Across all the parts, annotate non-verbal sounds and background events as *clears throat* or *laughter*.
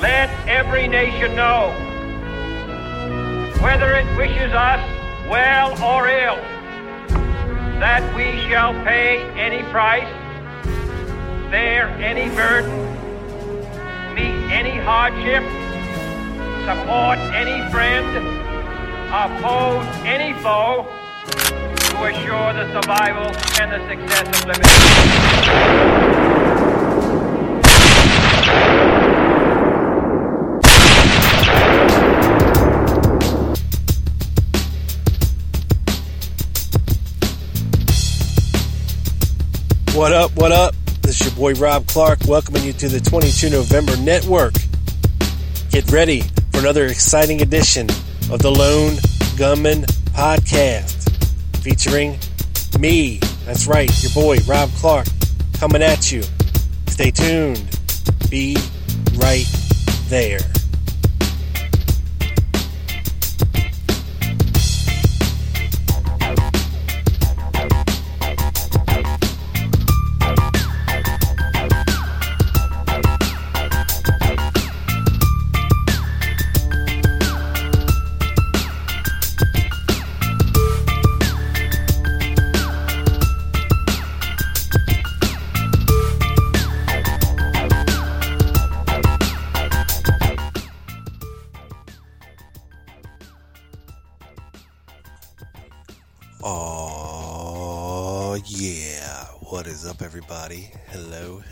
Let every nation know, whether it wishes us well or ill, that we shall pay any price, bear any burden, meet any hardship, support any friend, oppose any foe to assure the survival and the success of liberty. What up? What up? This is your boy Rob Clark welcoming you to the 22 November Network. Get ready for another exciting edition of the Lone Gunman Podcast featuring me. That's right, your boy Rob Clark coming at you. Stay tuned. Be right there.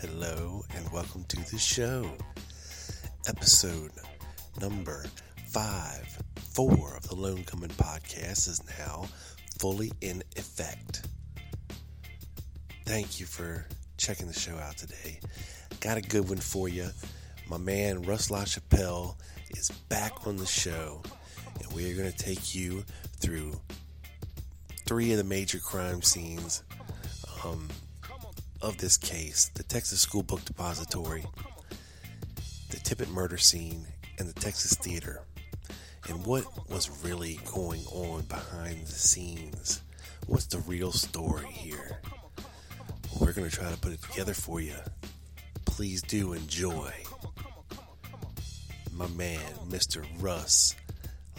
Hello, and welcome to the show. Episode number five, four of the Lone Gunman podcast is now fully in effect. Thank you for checking the show out today. Got a good one for you. My man Russ LaChapelle is back on the show, and we are going to take you through three of the major crime scenes um, of this case the Texas School Book Depository, the Tippit murder scene, and the Texas Theater. And what was really going on behind the scenes? What's the real story here? We're going to try to put it together for you. Please do enjoy my man, Mr. Russ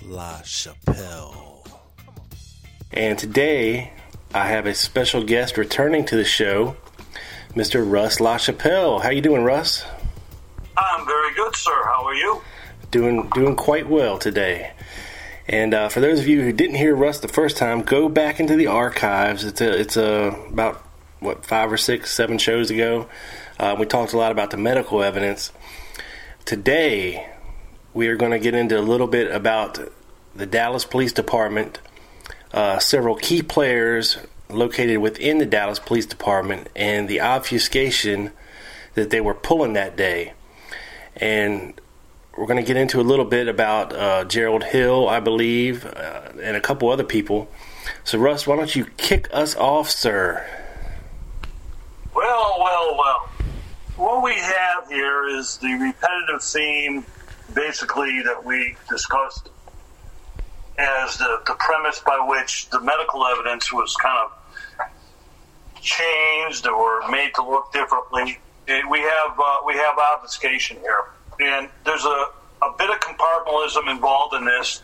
LaChapelle. And today, I have a special guest returning to the show, Mr. Russ LaChapelle. How you doing, Russ? I'm very good, sir. How are you? Doing doing quite well today. And uh, for those of you who didn't hear Russ the first time, go back into the archives. It's a, it's a, about what five or six, seven shows ago. Uh, we talked a lot about the medical evidence. Today, we are going to get into a little bit about the Dallas Police Department uh, several key players located within the Dallas Police Department and the obfuscation that they were pulling that day. And we're going to get into a little bit about uh, Gerald Hill, I believe, uh, and a couple other people. So, Russ, why don't you kick us off, sir? Well, well, well. What we have here is the repetitive theme, basically, that we discussed as the, the premise by which the medical evidence was kind of changed or made to look differently. We have uh, we have obfuscation here, and there's a, a bit of compartmentalism involved in this,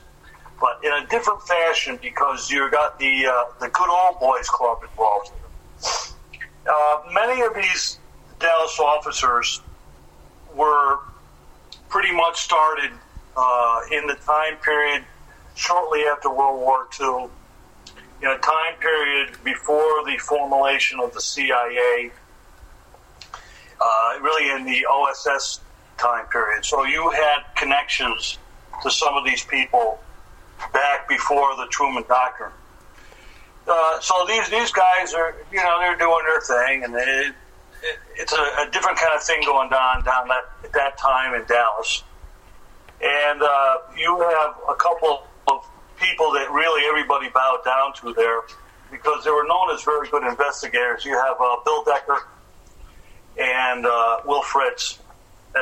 but in a different fashion because you've got the uh, the good old boys club involved. Uh, many of these Dallas officers were pretty much started uh, in the time period shortly after World War II, in a time period before the formulation of the CIA, uh, really in the OSS time period. So you had connections to some of these people back before the Truman Doctrine. Uh, so these these guys are, you know, they're doing their thing, and they it, it's a, a, different kind of thing going on down that at that time in Dallas, and uh, you have a couple of people that really everybody bowed down to there because they were known as very good investigators. You have uh, Bill Decker and uh, Will Fritz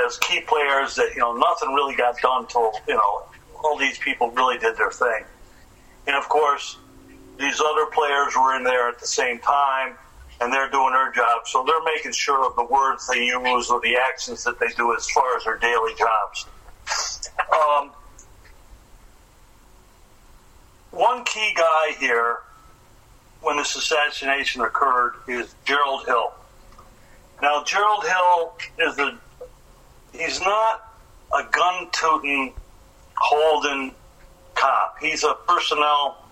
as key players that you know nothing really got done till you know all these people really did their thing, and of course these other players were in there at the same time and they're doing their job. So they're making sure of the words they use or the actions that they do as far as their daily jobs. Um, one key guy here when this assassination occurred is Gerald Hill. Now, Gerald Hill is a, he's not a gun tooting, holding cop. He's a personnel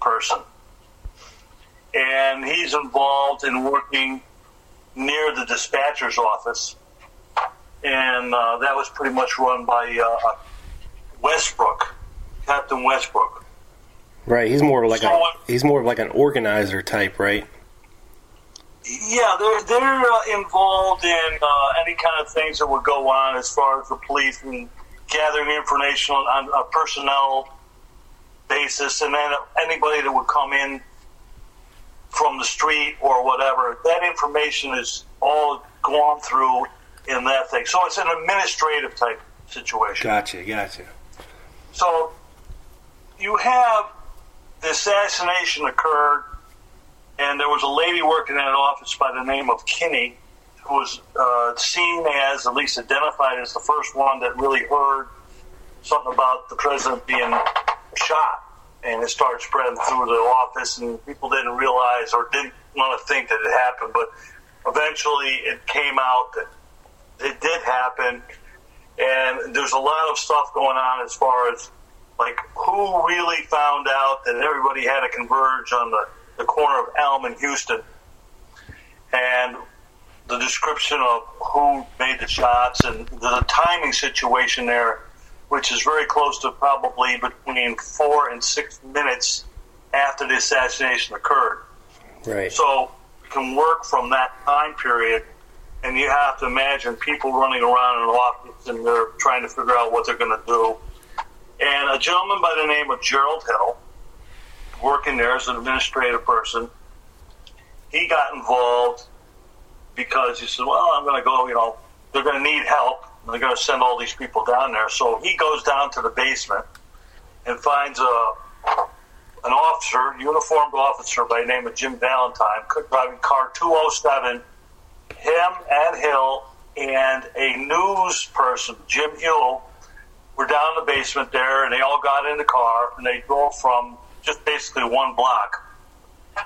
person and he's involved in working near the dispatcher's office, and uh, that was pretty much run by uh, Westbrook, Captain Westbrook. Right, he's more like so, a he's more like an organizer type, right? Yeah, they're they're uh, involved in uh, any kind of things that would go on as far as the police and gathering information on a personnel basis, and then anybody that would come in from the street or whatever, that information is all gone through in that thing. So it's an administrative type situation. Gotcha, gotcha. So you have the assassination occurred, and there was a lady working in an office by the name of Kinney, who was uh, seen as, at least identified as, the first one that really heard something about the president being shot and it started spreading through the office, and people didn't realize or didn't want to think that it happened. But eventually, it came out that it did happen, and there's a lot of stuff going on as far as like who really found out that everybody had to converge on the, the corner of Elm and Houston, and the description of who made the shots and the timing situation there which is very close to probably between four and six minutes after the assassination occurred. Right. So you can work from that time period, and you have to imagine people running around in the office and they're trying to figure out what they're going to do. And a gentleman by the name of Gerald Hill, working there as an administrative person, he got involved because he said, "Well, I'm going to go. You know, they're going to need help." they're going to send all these people down there. So he goes down to the basement and finds a an officer, uniformed officer by the name of Jim Valentine, driving car 207. Him and Hill and a news person, Jim Ewell, were down in the basement there, and they all got in the car and they drove from just basically one block.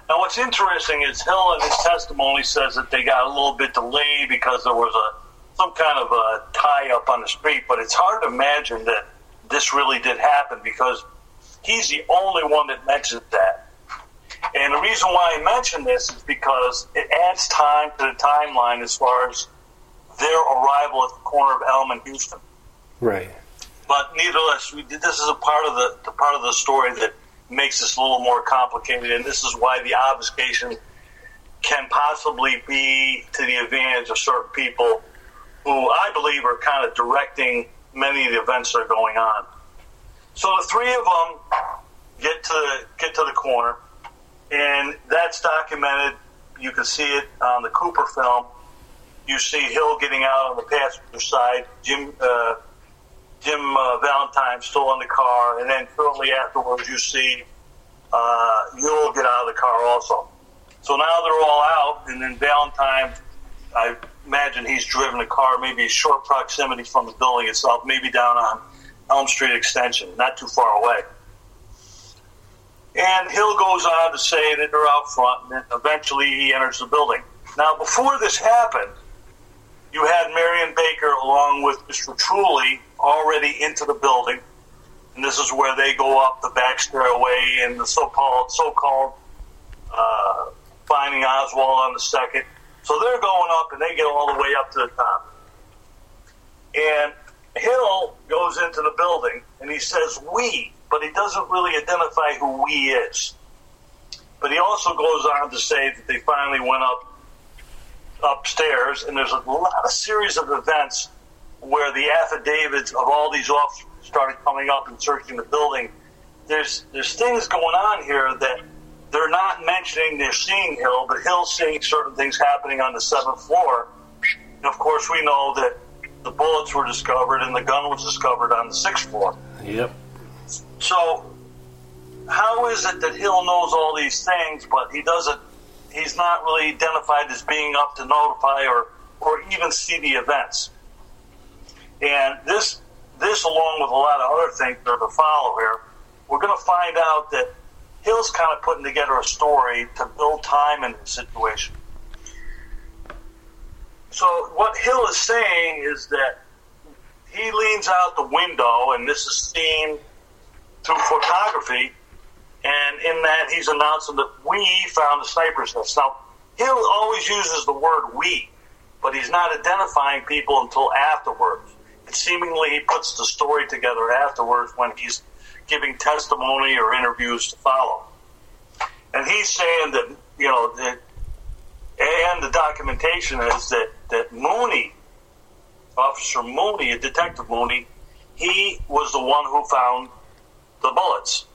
Now, what's interesting is Hill in his testimony says that they got a little bit delayed because there was a some kind of a tie up on the street, but it's hard to imagine that this really did happen because he's the only one that mentions that. And the reason why I mention this is because it adds time to the timeline as far as their arrival at the corner of Elm and Houston. Right. But nevertheless, we, this is a part of the, the part of the story that makes this a little more complicated, and this is why the obfuscation can possibly be to the advantage of certain people who I believe are kind of directing many of the events that are going on. So the three of them get to get to the corner, and that's documented. You can see it on the Cooper film. You see Hill getting out on the passenger side, Jim uh, Jim uh, Valentine still in the car, and then shortly afterwards you see uh, Ewell get out of the car also. So now they're all out, and then Valentine, I imagine he's driven a car maybe a short proximity from the building itself, maybe down on Elm Street Extension, not too far away. And Hill goes on to say that they're out front, and then eventually he enters the building. Now, before this happened, you had Marion Baker along with Mr. Truly already into the building, and this is where they go up the back stairway and the so-called so-called uh, finding Oswald on the second so they're going up and they get all the way up to the top. And Hill goes into the building and he says we, but he doesn't really identify who we is. But he also goes on to say that they finally went up upstairs, and there's a lot of series of events where the affidavits of all these officers started coming up and searching the building. There's there's things going on here that they're not mentioning they're seeing Hill, but Hill's seeing certain things happening on the seventh floor. And of course, we know that the bullets were discovered and the gun was discovered on the sixth floor. Yep. So, how is it that Hill knows all these things, but he doesn't? He's not really identified as being up to notify or or even see the events. And this this, along with a lot of other things that are to follow here, we're going to find out that Hill's kind of putting together a story to build time in the situation. So what Hill is saying is that he leans out the window, and this is seen through photography, and in that he's announcing that we found the sniper's nest. Now, Hill always uses the word we, but he's not identifying people until afterwards. Seemingly he puts the story together afterwards when he's giving testimony or interviews to follow. And he's saying that, you know, that, and the documentation is that, that Mooney, Officer Mooney, Detective Mooney, he was the one who found the bullets.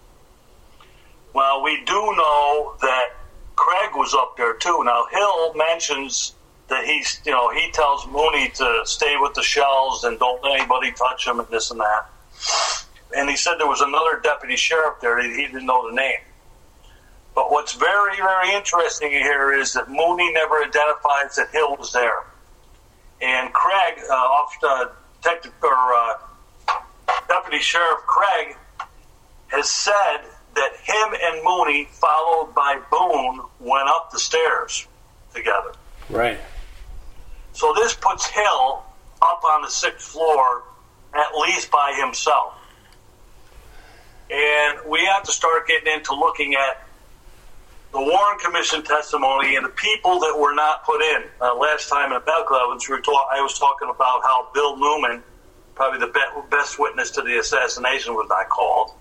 Well, we do know that Craig was up there too. Now, Hill mentions that he's, you know, he tells Mooney to stay with the shells and don't let anybody touch them and this and that. And he said there was another deputy sheriff there. He didn't know the name. But what's very, very interesting here is that Mooney never identifies that Hill was there. And Craig, uh, off uh, Detective or uh, Deputy Sheriff Craig, has said that him and Mooney, followed by Boone, went up the stairs together. Right. So this puts Hill up on the sixth floor, at least by himself. And we have to start getting into looking at the Warren Commission testimony and the people that were not put in. Uh, last time in evidence, we were talk- I was talking about how Bill Newman, probably the be- best witness to the assassination, was not called.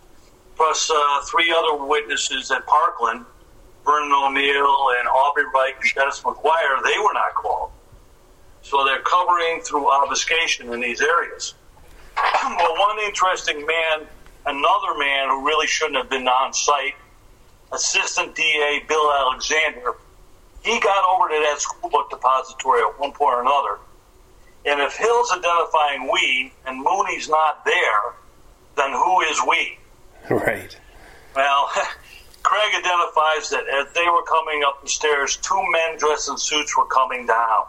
Plus uh, three other witnesses at Parkland, Vernon O'Neal and Aubrey Rike and Dennis McGuire, they were not called. So they're covering through obfuscation in these areas. *clears throat* well, one interesting man, another man who really shouldn't have been on site, Assistant DA Bill Alexander, he got over to that school book depository at one point or another. And if Hill's identifying we and Mooney's not there, then who is we? *laughs* Right. Well, *laughs* Craig identifies that as they were coming up the stairs, two men dressed in suits were coming down.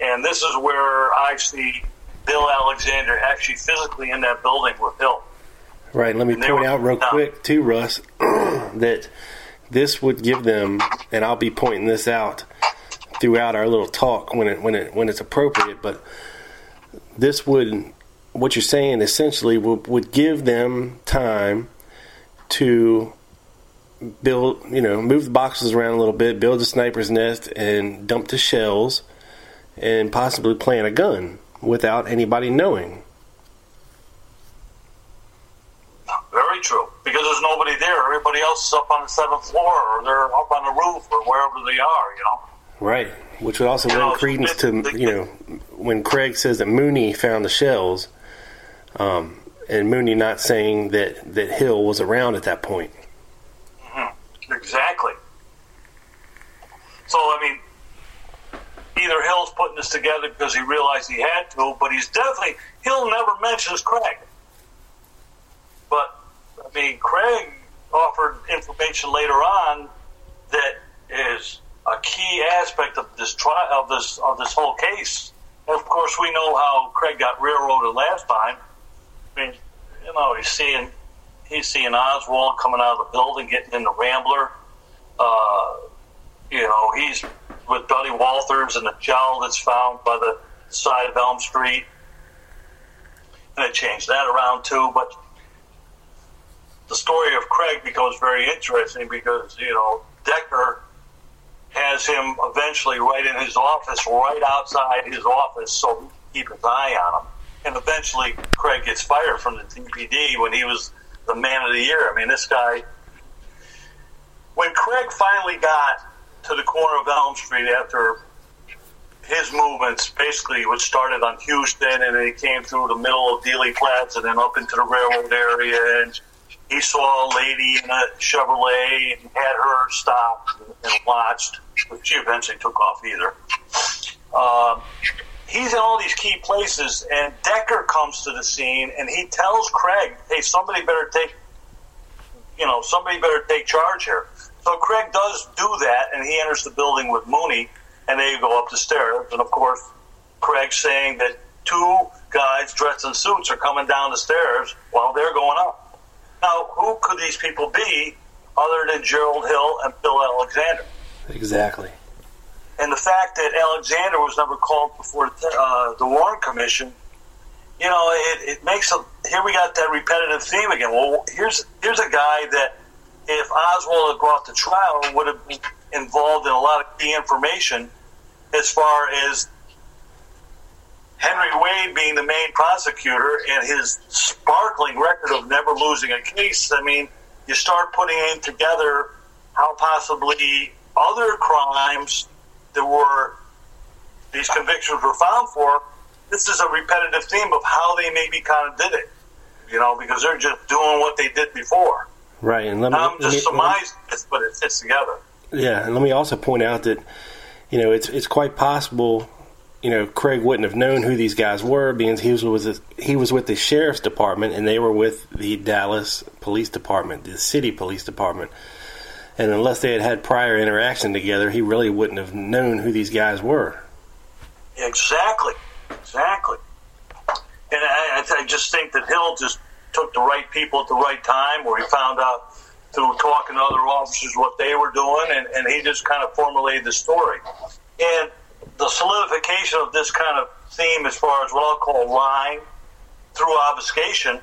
And this is where I see Bill Alexander actually physically in that building with Hill. Right. Let me point were- out real no. quick too, Russ, *clears throat* that this would give them, and I'll be pointing this out throughout our little talk when it when it when it's appropriate. But this would, what you're saying essentially would would give them time to build, you know, move the boxes around a little bit, build a sniper's nest, and dump the shells, and possibly plant a gun without anybody knowing. Very true. Because there's nobody there. Everybody else is up on the seventh floor or they're up on the roof or wherever they are, you know. Right, which would also You lend know, credence to you know when Craig says that Mooney found the shells, um, and Mooney not saying that that Hill was around at that point. Exactly. So, I mean, either Hill's putting this together because he realized he had to, but he's definitely, Hill never mentions Craig. But, I mean, Craig offered information later on that is a key aspect of this trial, of this, of this whole case. Of course, we know how Craig got railroaded last time. I mean, you know, he's seeing he's seeing Oswald coming out of the building, getting in the Rambler. Uh, you know, he's with Buddy Walthers and the gel that's found by the side of Elm Street. And they changed that around too. But the story of Craig becomes very interesting because, you know, Decker has him eventually right in his office, right outside his office, so he can keep his eye on him. And eventually, Craig gets fired from the DPD when he was the man of the year. I mean, this guy. When Craig finally got to the corner of Elm Street after his movements basically which started on Houston and then he came through the middle of Dealey Plaza and then up into the railroad area and he saw a lady in a Chevrolet and had her stop and watched, she eventually took off either. Um, he's in all these key places, and Decker comes to the scene and he tells Craig, "Hey, somebody better take, you know, somebody better take charge here." So Craig does do that, and he enters the building with Mooney, and they go up the stairs, and of course, Craig's saying that two guys dressed in suits are coming down the stairs while they're going up. Now, who could these people be other than Gerald Hill and Bill Alexander? Exactly. And the fact that Alexander was never called before uh, the Warren Commission, you know, it, it makes a. Here we got that repetitive theme again. Well, here's here's a guy that if Oswald had brought to trial would have been involved in a lot of key information as far as Henry Wade being the main prosecutor and his sparkling record of never losing a case, I mean, you start putting in together how possibly other crimes that were these convictions were found for. This is a repetitive theme of how they maybe kind of did it, you know, because they're just doing what they did before. Right, and let me, I'm just surmising this, but it fits together. Yeah, and let me also point out that you know it's it's quite possible you know, Craig wouldn't have known who these guys were because he was with he was with the sheriff's department and they were with the Dallas Police Department, the city police department. And unless they had had prior interaction together, he really wouldn't have known who these guys were. Exactly, exactly. And I, I just think that Hill just took the right people at the right time, where he found out through talking to other officers what they were doing, and, and he just kind of formulated the story. And the solidification of this kind of theme as far as what I'll call lying through obfuscation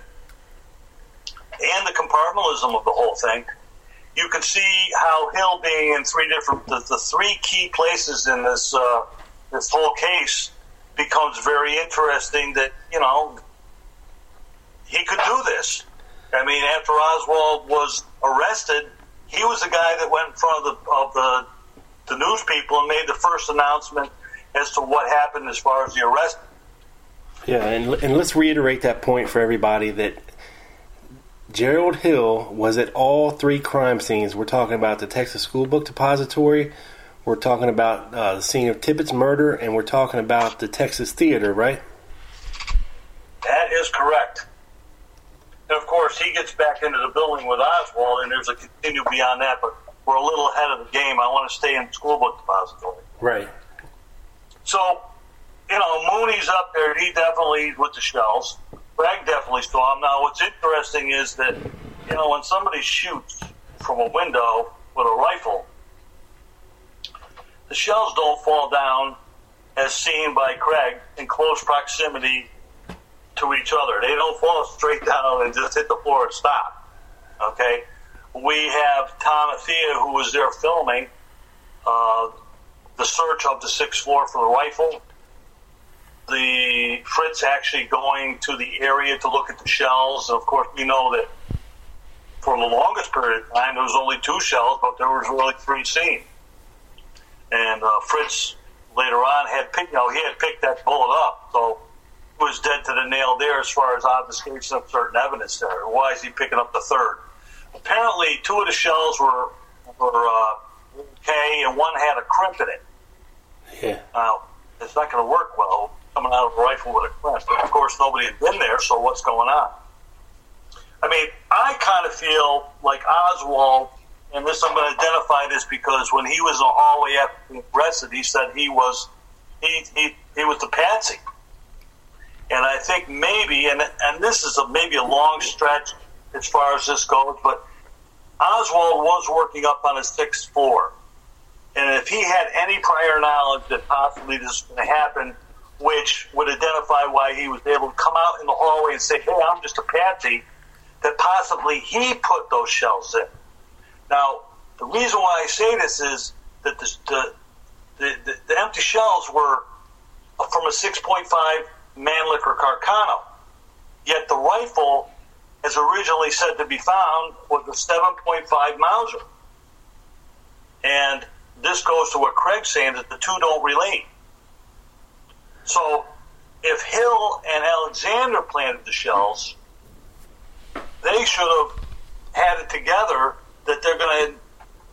and the compartmentalism of the whole thing, you can see how Hill being in three different, the, the three key places in this, uh, this whole case becomes very interesting that, you know, he could do this. I mean, after Oswald was arrested, he was the guy that went in front of the, of the, the news people and made the first announcement – as to what happened as far as the arrest. Yeah, and, and let's reiterate that point for everybody that Gerald Hill was at all three crime scenes. We're talking about the Texas School Book Depository, we're talking about uh, the scene of Tippit's murder, and we're talking about the Texas Theater, right? That is correct. And of course, he gets back into the building with Oswald, and there's a continue beyond that, but we're a little ahead of the game. I want to stay in School Book Depository. Right. So, you know, Mooney's up there. He definitely with the shells. Craig definitely saw him. Now, what's interesting is that, you know, when somebody shoots from a window with a rifle, the shells don't fall down as seen by Craig in close proximity to each other. They don't fall straight down and just hit the floor and stop. Okay? We have Tom Alyea, who was there filming. Uh, the search of the sixth floor for the rifle, the Fritz actually going to the area to look at the shells. Of course, we know that for the longest period of time, there was only two shells, but there was really three seen. And uh, Fritz later on had picked, you know, he had picked that bullet up, so was dead to the nail there as far as obfuscation of certain evidence there. Why is he picking up the third? Apparently, two of the shells were were uh, okay, and one had a crimp in it. Yeah. Now, it's not going to work well coming out of a rifle with a crimp. But of course, nobody had been there, so what's going on? I mean, I kind of feel like Oswald, and this I'm going to identify this because when he was in the hallway after being arrested, he said he was he he, he was the patsy. And I think maybe, and and this is a, maybe a long stretch as far as this goes, but Oswald was working up on a sixth floor. And if he had any prior knowledge that possibly this was going to happen, which would identify why he was able to come out in the hallway and say, hey, I'm just a patsy, that possibly he put those shells in. Now, the reason why I say this is that the, the, the, the empty shells were from a 6.5 Mannlicher Carcano. Yet the rifle, as originally said to be found, was a 7.5 Mauser. And this goes to what Craig's saying that the two don't relate. So if Hill and Alexander planted the shells, they should have had it together that they're going to,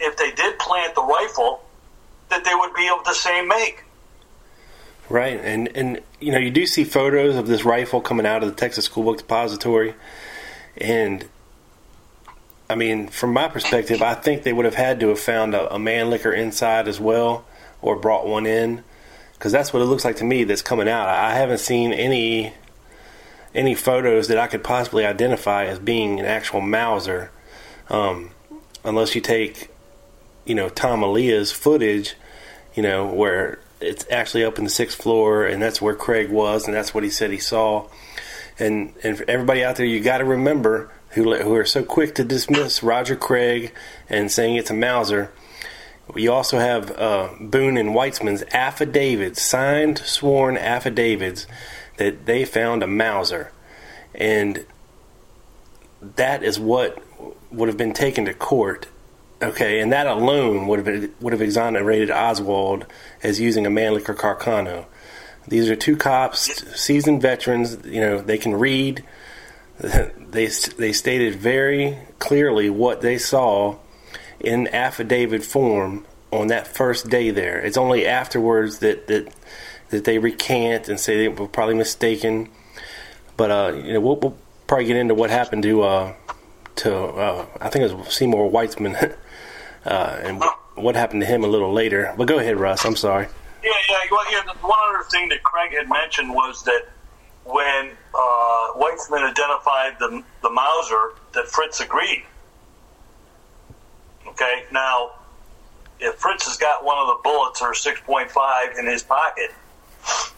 if they did plant the rifle, that they would be of the same make. Right, and and you know you do see photos of this rifle coming out of the Texas School Book Depository, and I mean, from my perspective, I think they would have had to have found a, a Mannlicher inside as well, or brought one in, because that's what it looks like to me that's coming out. I haven't seen any any photos that I could possibly identify as being an actual Mauser, um, unless you take, you know, Tom Alyea's footage, you know, where it's actually up in the sixth floor, and that's where Craig was, and that's what he said he saw. And and everybody out there, you got to remember who who are so quick to dismiss Roger Craig and saying it's a Mauser. We also have uh, Boone and Weitzman's affidavits, signed, sworn affidavits, that they found a Mauser, and that is what would have been taken to court. Okay, and that alone would have been, would have exonerated Oswald as using a Mannlicher Carcano. These are two cops, seasoned veterans. You know, they can read. *laughs* They they stated very clearly what they saw in affidavit form on that first day there. It's only afterwards that that that they recant and say they were probably mistaken. But uh, you know, we'll, we'll, probably get into what happened to uh, to uh, I think it was Seymour Weitzman *laughs* uh, and what happened to him a little later. But go ahead, Russ. I'm sorry. Yeah, yeah. Well, yeah. One other thing that Craig had mentioned was that when uh, Weitzman identified the the Mauser, that Fritz agreed. Okay, now if Fritz has got one of the bullets or 6.5 in his pocket,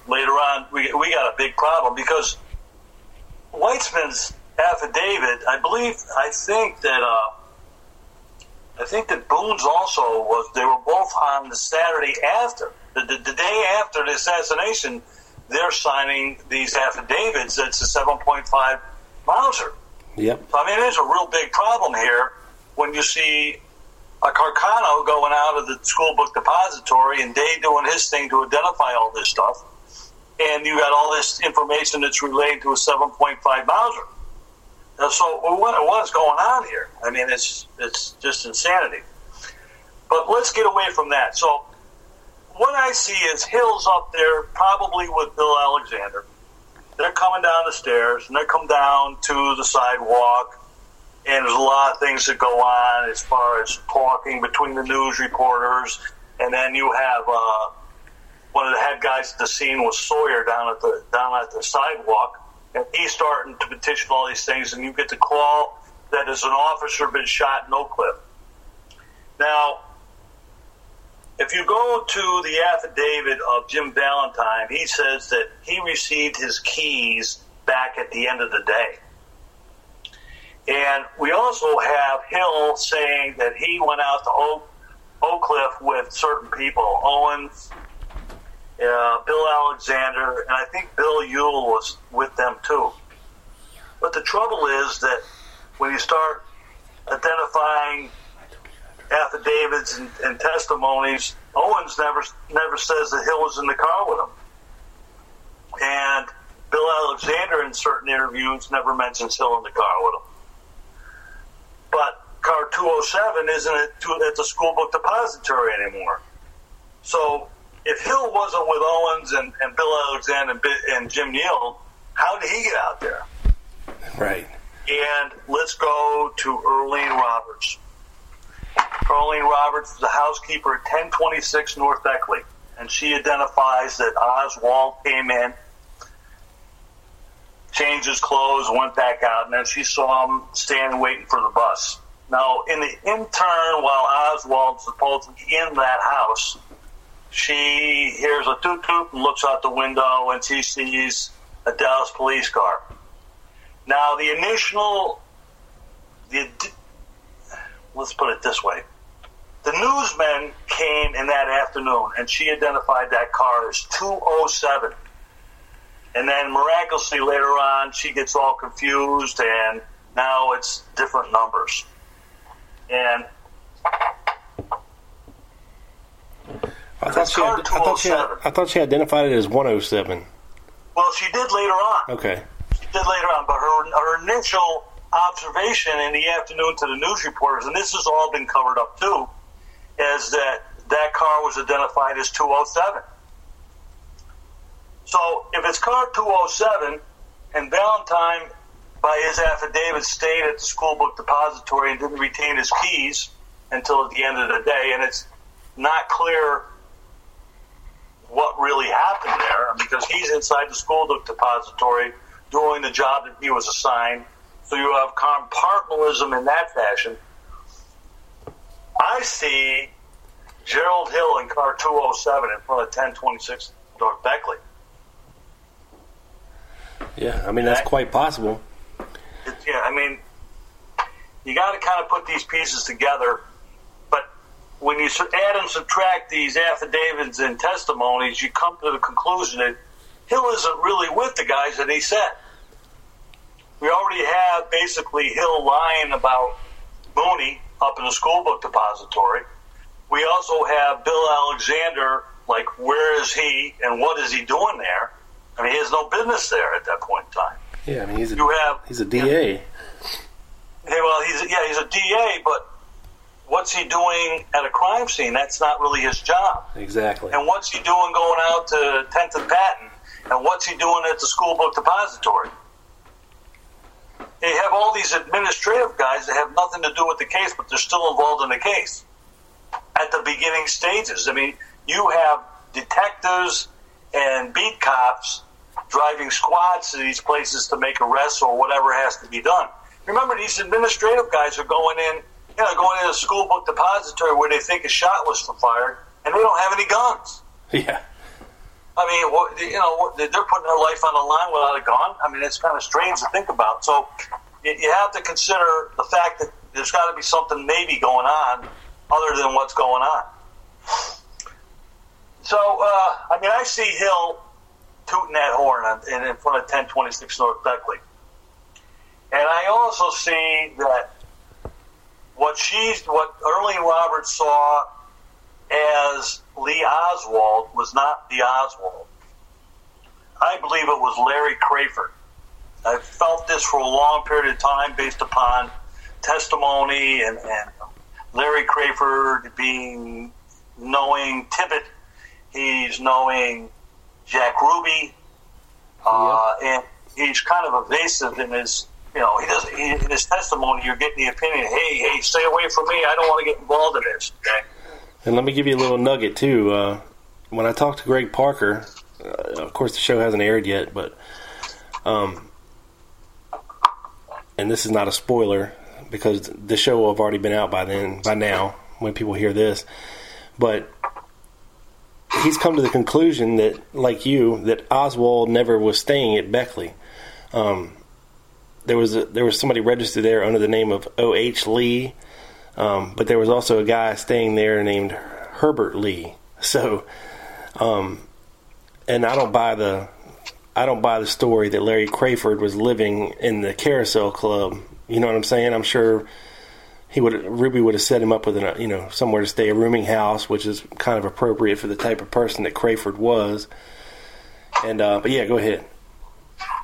later on we we got a big problem because Weitzman's affidavit, I believe, I think that. Uh, I think that Boone's also was. They were both on the Saturday after the, the, the day after the assassination. They're signing these affidavits. It's a seven point five Mauser. Yep. So I mean, there's a real big problem here when you see a Carcano going out of the school book depository and Day doing his thing to identify all this stuff, and you got all this information that's related to a seven point five Mauser. Now, so what, what's going on here? I mean, it's it's just insanity. But let's get away from that. So what I see is Hill's up there, probably with Bill Alexander. They're coming down the stairs, and they come down to the sidewalk, and there's a lot of things that go on as far as talking between the news reporters, and then you have uh, one of the head guys at the scene was Sawyer down at the down at the sidewalk and he's starting to petition all these things, and you get the call that as an officer been shot in Oak Cliff. Now, if you go to the affidavit of Jim Valentine, he says that he received his keys back at the end of the day. And we also have Hill saying that he went out to Oak, Oak Cliff with certain people, Owens, uh, Bill Alexander, and I think Bill Ewell was with them too. But the trouble is that when you start identifying affidavits and, and testimonies, Owens never never says that Hill was in the car with him, and Bill Alexander in certain interviews never mentions Hill in the car with him. But car 207 isn't at the school book depository anymore. So if Hill wasn't with Owens and, and Bill Alexander and, and Jim Neal, how did he get out there? Right. And let's go to Earlene Roberts. Earlene Roberts is a housekeeper at 1026 North Beckley, and she identifies that Oswald came in, changed his clothes, went back out, and then she saw him standing waiting for the bus. Now, in the intern, while Oswald's supposedly in that house, she hears a toot toot and looks out the window and she sees a Dallas police car. Now, the initial, the, let's put it this way. The newsmen came in that afternoon and she identified that car as 207. And then miraculously later on, she gets all confused and now it's different numbers. And I thought, she I, thought she oh I thought she identified it as 107. Well, she did later on. Okay. She did later on, but her, her initial observation in the afternoon to the news reporters, and this has all been covered up too, is that that car was identified as 207. So if it's car 207 and Valentine, by his affidavit, stayed at the school book depository and didn't retain his keys until at the end of the day, and it's not clear what really happened there because he's inside the school book depository doing the job that he was assigned. So you have compartmentalism in that fashion. I see Gerald Hill in car 207 in front of 1026 North Beckley. Yeah, I mean that's quite possible. It, yeah, I mean, you got to kind of put these pieces together. When you add and subtract these affidavits and testimonies, you come to the conclusion that Hill isn't really with the guys that he said. We already have basically Hill lying about Mooney up in the school book depository. We also have Bill Alexander, like, where is he and what is he doing there? I mean, he has no business there at that point in time. Yeah, I mean he's a You have he's a DA. Yeah, well, he's yeah, he's a DA, but what's he doing at a crime scene? That's not really his job. Exactly. And what's he doing going out to 10th and Patton? And what's he doing at the school book depository? They have all these administrative guys that have nothing to do with the case, but they're still involved in the case at the beginning stages. I mean, you have detectives and beat cops driving squads to these places to make arrests or whatever has to be done. Remember, these administrative guys are going in, you know, going in a school book depository where they think a shot was fired, and they don't have any guns. Yeah. I mean, what- you know, they're putting their life on the line without a gun. I mean, it's kind of strange to think about. So you you have to consider the fact that there's got to be something maybe going on other than what's going on. So, uh, I mean, I see Hill tooting that horn on- in, in front of 1026 North Beckley. And I also see that what she's, what Earlene Roberts saw as Lee Oswald was not the Oswald. I believe it was Larry Crafard. I've felt this for a long period of time based upon testimony and, and Larry Crafard being knowing Tippit. He's knowing Jack Ruby. Uh, and he's kind of evasive in his, you know, he doesn't, he, in his testimony, you're getting the opinion, hey, hey, stay away from me. I don't want to get involved in this. Okay. And let me give you a little nugget too. Uh, when I talked to Greg Parker, uh, of course the show hasn't aired yet, but um, and this is not a spoiler because the show will have already been out by then, by now, when people hear this. But he's come to the conclusion that, like you, that Oswald never was staying at Beckley. Um, there was a, there was somebody registered there under the name of O. H. Lee, um, but there was also a guy staying there named Herbert Lee. *laughs* So, um, and I don't buy the I don't buy the story that Larry Crafard was living in the Carousel Club. You know what I'm saying? I'm sure he would Ruby would have set him up with an, you know somewhere to stay, a rooming house, which is kind of appropriate for the type of person that Crafard was. And uh, but yeah, go ahead.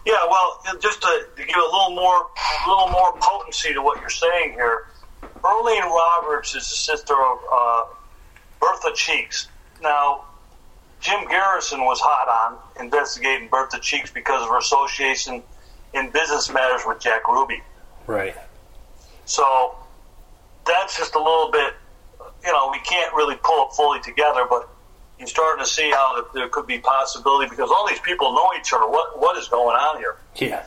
Yeah, well, just to, to give a little more, a little more potency to what you're saying here, Earlene Roberts is the sister of uh, Bertha Cheeks. Now, Jim Garrison was hot on investigating Bertha Cheeks because of her association in business matters with Jack Ruby. Right. So that's just a little bit, you know, we can't really pull it fully together, but you're starting to see how there could be possibility because all these people know each other. What what is going on here? Yeah.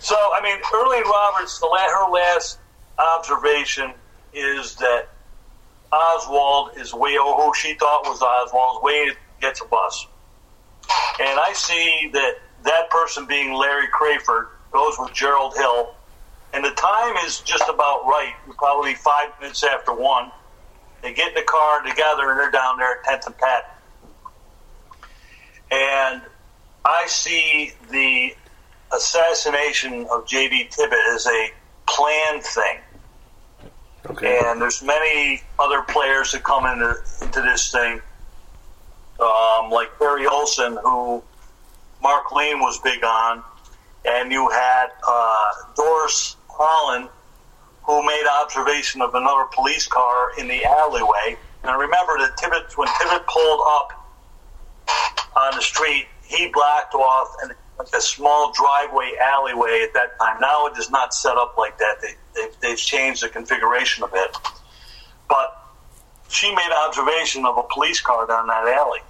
So, I mean, Earlene Roberts, the la- her last observation is that Oswald is way, or who she thought was Oswald's way gets a bus. And I see that that person being Larry Crafard goes with Gerald Hill. And the time is just about right, probably five minutes after one. They get in the car together and they're down there at 10th and Pat. And I see the assassination of J.B. Tippit as a planned thing. Okay. And there's many other players that come into, into this thing. um, like Harry Olsen, who Mark Lane was big on, and you had uh, Doris Holan, who made observation of another police car in the alleyway. And I remember that Tippit, when Tippit pulled up on the street, he blocked off an, like a small driveway alleyway at that time. Now it is not set up like that. They, they, they've changed the configuration a bit. But she made observation of a police car down that alley.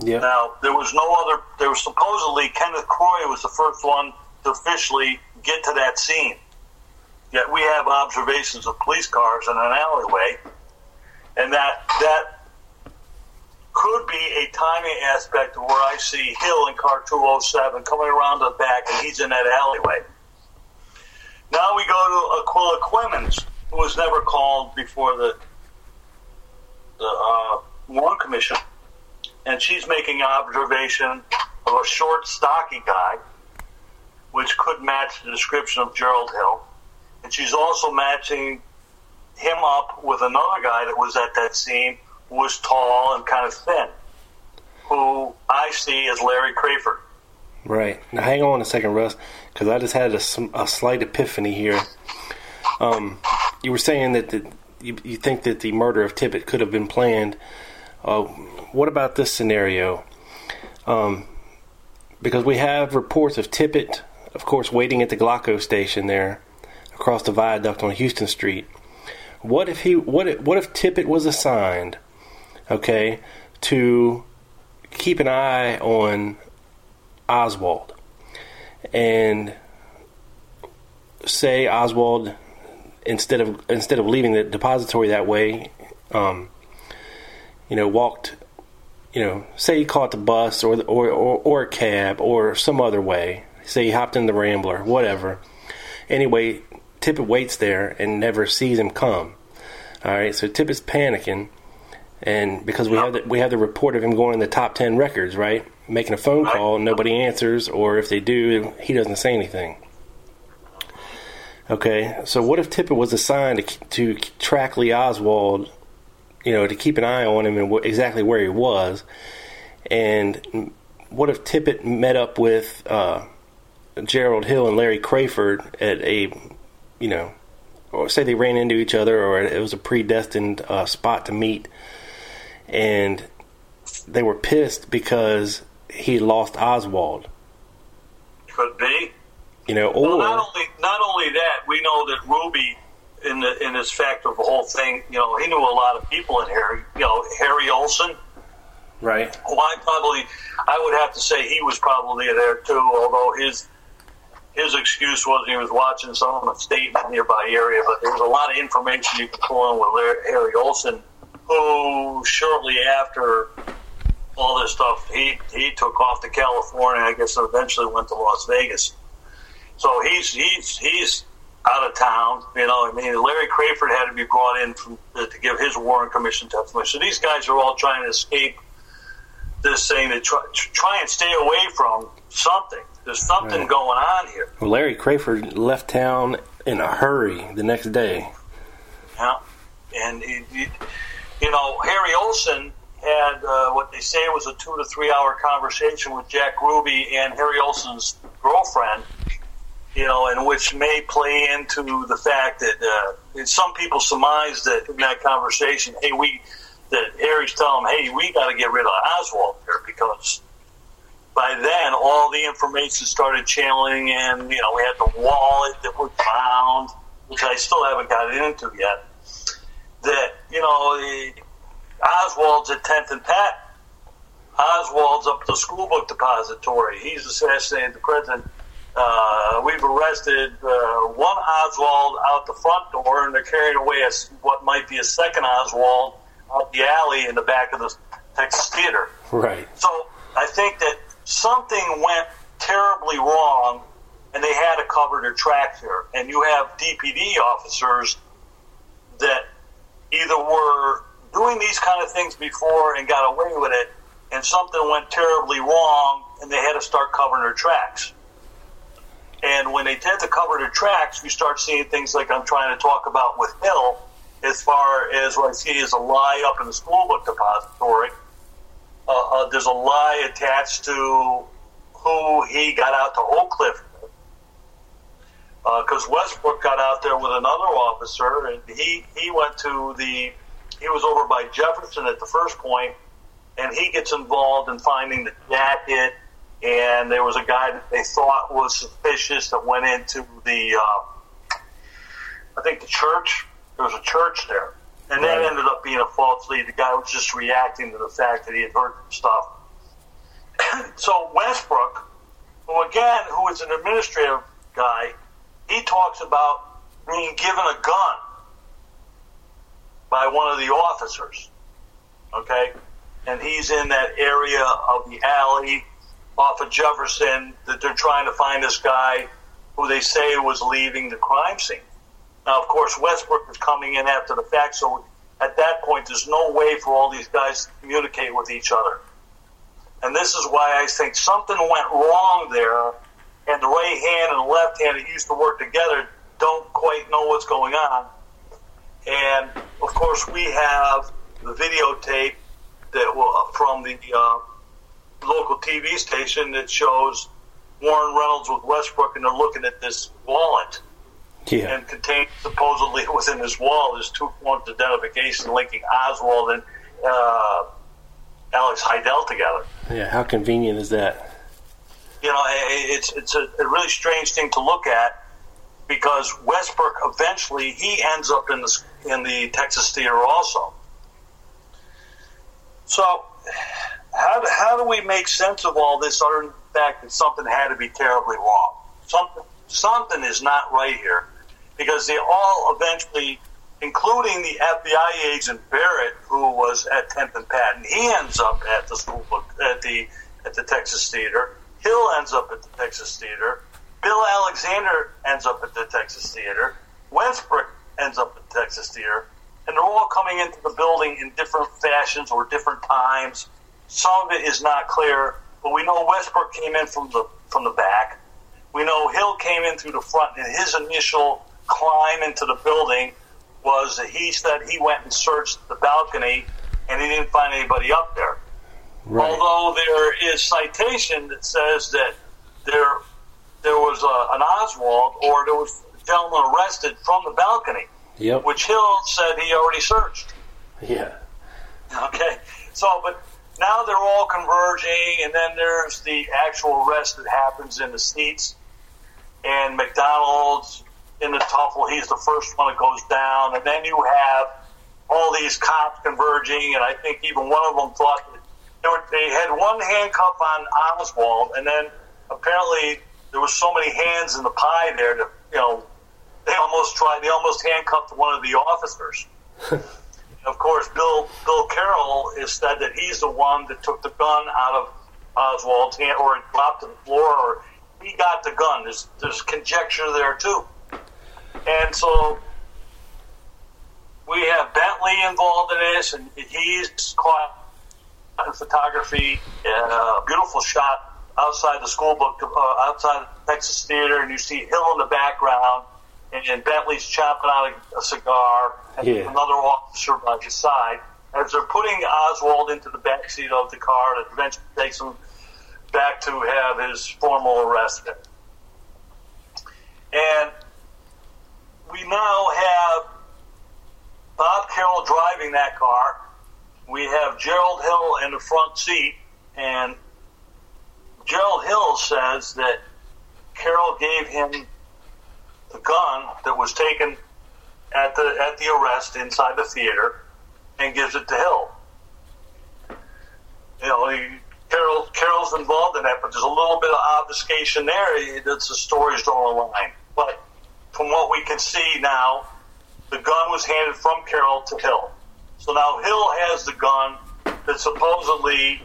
Yeah. Now there was no other. There was supposedly Kenneth Croy was the first one to officially get to that scene. Yet we have observations of police cars in an alleyway, and that that could be a timing aspect of where I see Hill in car 207 coming around the back, and he's in that alleyway. Now we go to Acquilla Clemons, who was never called before the the uh, Warren Commission, and she's making an observation of a short, stocky guy, which could match the description of Gerald Hill, and she's also matching him up with another guy that was at that scene who was tall and kind of thin, who I see as Larry Crafard. Right. Now, hang on a second, Russ, because I just had a, a slight epiphany here. Um, you were saying that the, you, you think that the murder of Tippit could have been planned. Uh, what about this scenario? Um, because we have reports of Tippit, of course, waiting at the Gloco station there across the viaduct on Houston Street. What if he? What if, what if Tippit was assigned, okay, to keep an eye on Oswald, and say Oswald instead of instead of leaving the depository that way, um, you know, walked, you know, say he caught the bus or, the, or or or a cab or some other way. Say he hopped in the Rambler, whatever. Anyway, Tippit waits there and never sees him come. All right, so Tippit's panicking, and because we have the, we have the report of him going in the top ten records, right? Making a phone call, nobody answers, or if they do, he doesn't say anything. Okay, so what if Tippit was assigned to, to track Lee Oswald, you know, to keep an eye on him and wh- exactly where he was? And what if Tippit met up with uh, Gerald Hill and Larry Crafard at a, you know, or say they ran into each other or it was a predestined uh, spot to meet, and they were pissed because he lost Oswald. Could be. You know, or Well, not only not only that, we know that Ruby, in the in his fact of the whole thing, you know, he knew a lot of people in here. You know, Harry Olsen, right, who I probably, I would have to say he was probably there too. Although his his excuse was he was watching some of the state in a nearby area, but there's a lot of information you can pull in with Harry Olsen, who shortly after all this stuff, he he took off to California. I guess and eventually went to Las Vegas. So he's he's he's out of town. You know, I mean, Larry Crafard had to be brought in from, to give his Warren Commission testimony. So these guys are all trying to escape this thing to try, try and stay away from something. There's something Right. going on here. Well, Larry Crafard left town in a hurry the next day. Yeah, and it, it, you know, Harry Olsen had uh, what they say was a two to three hour conversation with Jack Ruby and Harry Olsen's girlfriend. You know, and which may play into the fact that uh, some people surmise that in that conversation, hey, we that Harry's telling him, hey, we got to get rid of Oswald here because by then all the information started channeling in. You know, we had the wallet that was found, which I still haven't gotten into yet. That you know, the, Oswald's at Tenth and Pat. Oswald's up at the school book depository. He's assassinated the president. Uh, we've arrested uh, one Oswald out the front door, and they're carrying away a, what might be a second Oswald out the alley in the back of the Texas Theater. Right. So I think that something went terribly wrong, and they had to cover their tracks here. And you have DPD officers that either were doing these kind of things before and got away with it, and something went terribly wrong, and they had to start covering their tracks. And when they tend to cover their tracks, you start seeing things like I'm trying to talk about with Hill, as far as what I see is a lie up in the school book depository uh, uh, there's a lie attached to who he got out to Oak Cliff because uh, Westbrook got out there with another officer, and he he went to the he was over by Jefferson at the first point, and he gets involved in finding the jacket. And there was a guy that they thought was suspicious that went into the, uh, I think the church. There was a church there, and right. that ended up being a false lead. The guy was just reacting to the fact that he had heard some stuff. *coughs* so Westbrook, who again, who is an administrative guy, he talks about being given a gun by one of the officers. Okay? And he's in that area of the alley off of Jefferson that they're trying to find this guy who they say was leaving the crime scene. Now, of course, Westbrook is coming in after the fact, so at that point, there's no way for all these guys to communicate with each other. And this is why I think something went wrong there, and the right hand and the left hand that used to work together don't quite know what's going on. And of course, we have the videotape that will, from the uh, local TV station that shows Warren Reynolds with Westbrook, and they're looking at this wallet. Yeah. And contained supposedly *laughs* within this wall is two forms of identification linking Oswald and uh, Alex Hidell together. Yeah, how convenient is that? You know, it's it's a, a really strange thing to look at because Westbrook eventually he ends up in the in the Texas Theater also. So, how do, how do we make sense of all this other than the fact that something had to be terribly wrong? Something something is not right here because they all eventually, including the FBI agent Barrett, who was at 10th and Patton, he ends up at the school at the at the Texas Theater. Hill ends up at the Texas Theater. Bill Alexander ends up at the Texas Theater. Westbrook ends up at the Texas Theater. And they're all coming into the building in different fashions or different times. Some of it is not clear, but we know Westbrook came in from the from the back. We know Hill came in through the front, and his initial climb into the building was that he said he went and searched the balcony, and he didn't find anybody up there. Right. Although there is citation that says that there there was a, an Oswald or there was a gentleman arrested from the balcony, yep. which Hill said he already searched. Yeah. Okay. So, but now they're all converging, and then there's the actual arrest that happens in the seats. And McDonald's in the tuffle, he's the first one that goes down. And then you have all these cops converging, and I think even one of them thought they had one handcuff on Oswald, and then apparently there was so many hands in the pie there that you know they almost tried. They almost handcuffed one of the officers. *laughs* of course, Bill Bill Carroll is said that he's the one that took the gun out of Oswald's hand, or it dropped to the floor, or he got the gun. There's there's conjecture there too, and so we have Bentley involved in this, and he's caught in photography. Uh, beautiful shot outside the school book, uh, outside the Texas Theater, and you see Hill in the background, and, and Bentley's chopping out a, a cigar, and yeah. another officer by his side. As they're putting Oswald into the back seat of the car, that eventually takes him back to have his formal arrest. And we now have Bob Carroll driving that car. We have Gerald Hill in the front seat, and Gerald Hill says that Carroll gave him the gun that was taken at the at the arrest inside the theater and gives it to Hill. You know, he, Carroll Carroll's involved in that, but there's a little bit of obfuscation there. That's the stories don't align. But from what we can see now, the gun was handed from Carroll to Hill. So now Hill has the gun that supposedly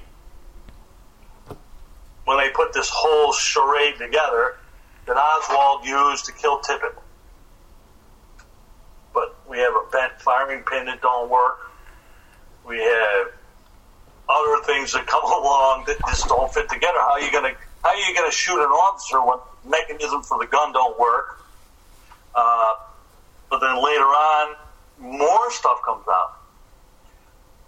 when they put this whole charade together that Oswald used to kill Tippit. But we have a bent firing pin that don't work. We have other things that come *laughs* along that just don't fit together. How are you gonna how are you gonna shoot an officer when the mechanism for the gun don't work? Uh, but then later on, more stuff comes out.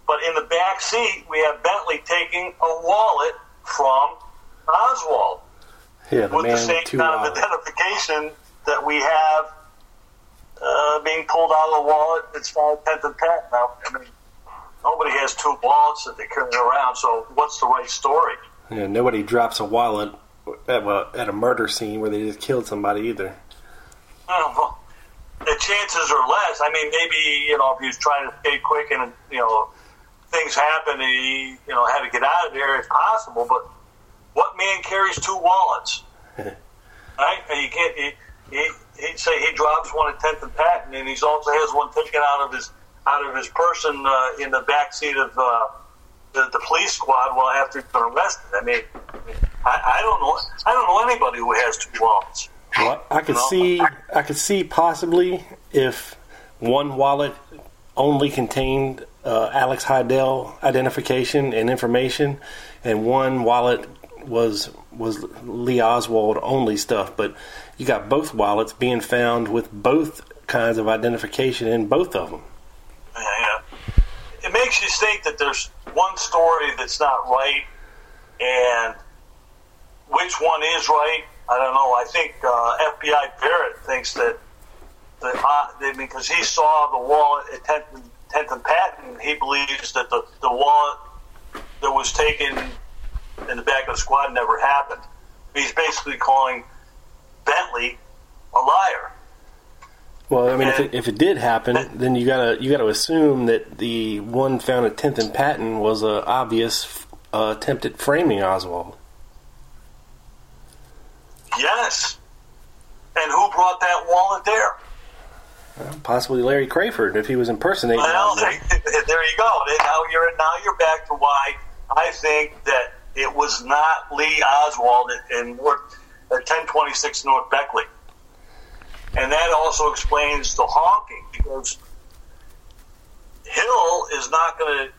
But in the back seat, we have Bentley taking a wallet from Oswald Yeah, the with the same kind of identification that we have uh, being pulled out of the wallet. It's found 10th and Pat. Now, I mean, nobody has two wallets that they carry around, so what's the right story? Yeah, nobody drops a wallet at, well, at a murder scene where they just killed somebody either. Well, the chances are less. I mean, maybe you know if he was trying to escape quick and you know things happen, he you know had to get out of there. It's possible, but what man carries two wallets? *laughs* right? And you can't. He, he, he'd say he drops one at tenth and Patton, and he also has one taken out of his out of his person uh, in the back seat of uh, the, the police squad while after he's been arrested. I mean, I, I don't know. I don't know anybody who has two wallets. Well, I could see, I could see possibly if one wallet only contained uh, Alex Hidell identification and information, and one wallet was was Lee Oswald only stuff. But you got both wallets being found with both kinds of identification in both of them. Yeah, yeah. It makes you think that there's one story that's not right, and which one is right. I don't know. I think uh, FBI Barrett thinks that that, uh, because he saw the wallet at 10th, and- 10th and Patton, he believes that the, the wallet that was taken in the back of the squad never happened. He's basically calling Bentley a liar. Well, I mean, if it, if it did happen, then you gotta you gotta assume that the one found at Tenth and Patton was a obvious uh, attempt at framing Oswald. Yes. And who brought that wallet there? Possibly Larry Crafard if he was impersonating Well, there, *laughs* there you go. Now you're now you're back to why I think that it was not Lee Oswald in North uh, at 1026 North Beckley, and that also explains the honking because Hill is not going to.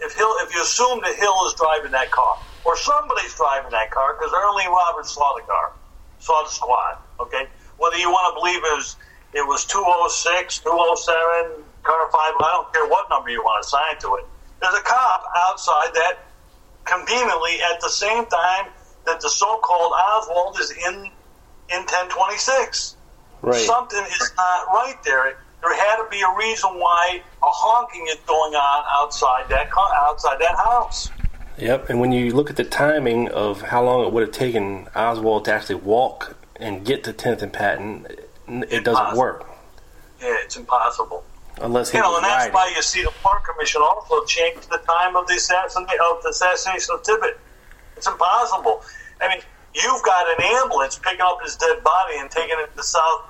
If Hill, if you assume that Hill is driving that car, or somebody's driving that car, because Early Roberts saw the car, saw the squad. Okay, whether you want to believe it was it was 206, 207, car five. I don't care what number you want to assign to it. There's a cop outside that conveniently at the same time that the so-called Oswald is in in 1026. Right. Something is not right there. There had to be a reason why a honking is going on outside that outside that house. Yep. And when you look at the timing of how long it would have taken Oswald to actually walk and get to Tenth and Patton, it doesn't work Yeah, it's impossible. unless he You know, and that's riding. why you see the Park Commission also changed the time of the assassination of the assassination of Tippit. It's impossible. I mean, you've got an ambulance picking up his dead body and taking it to South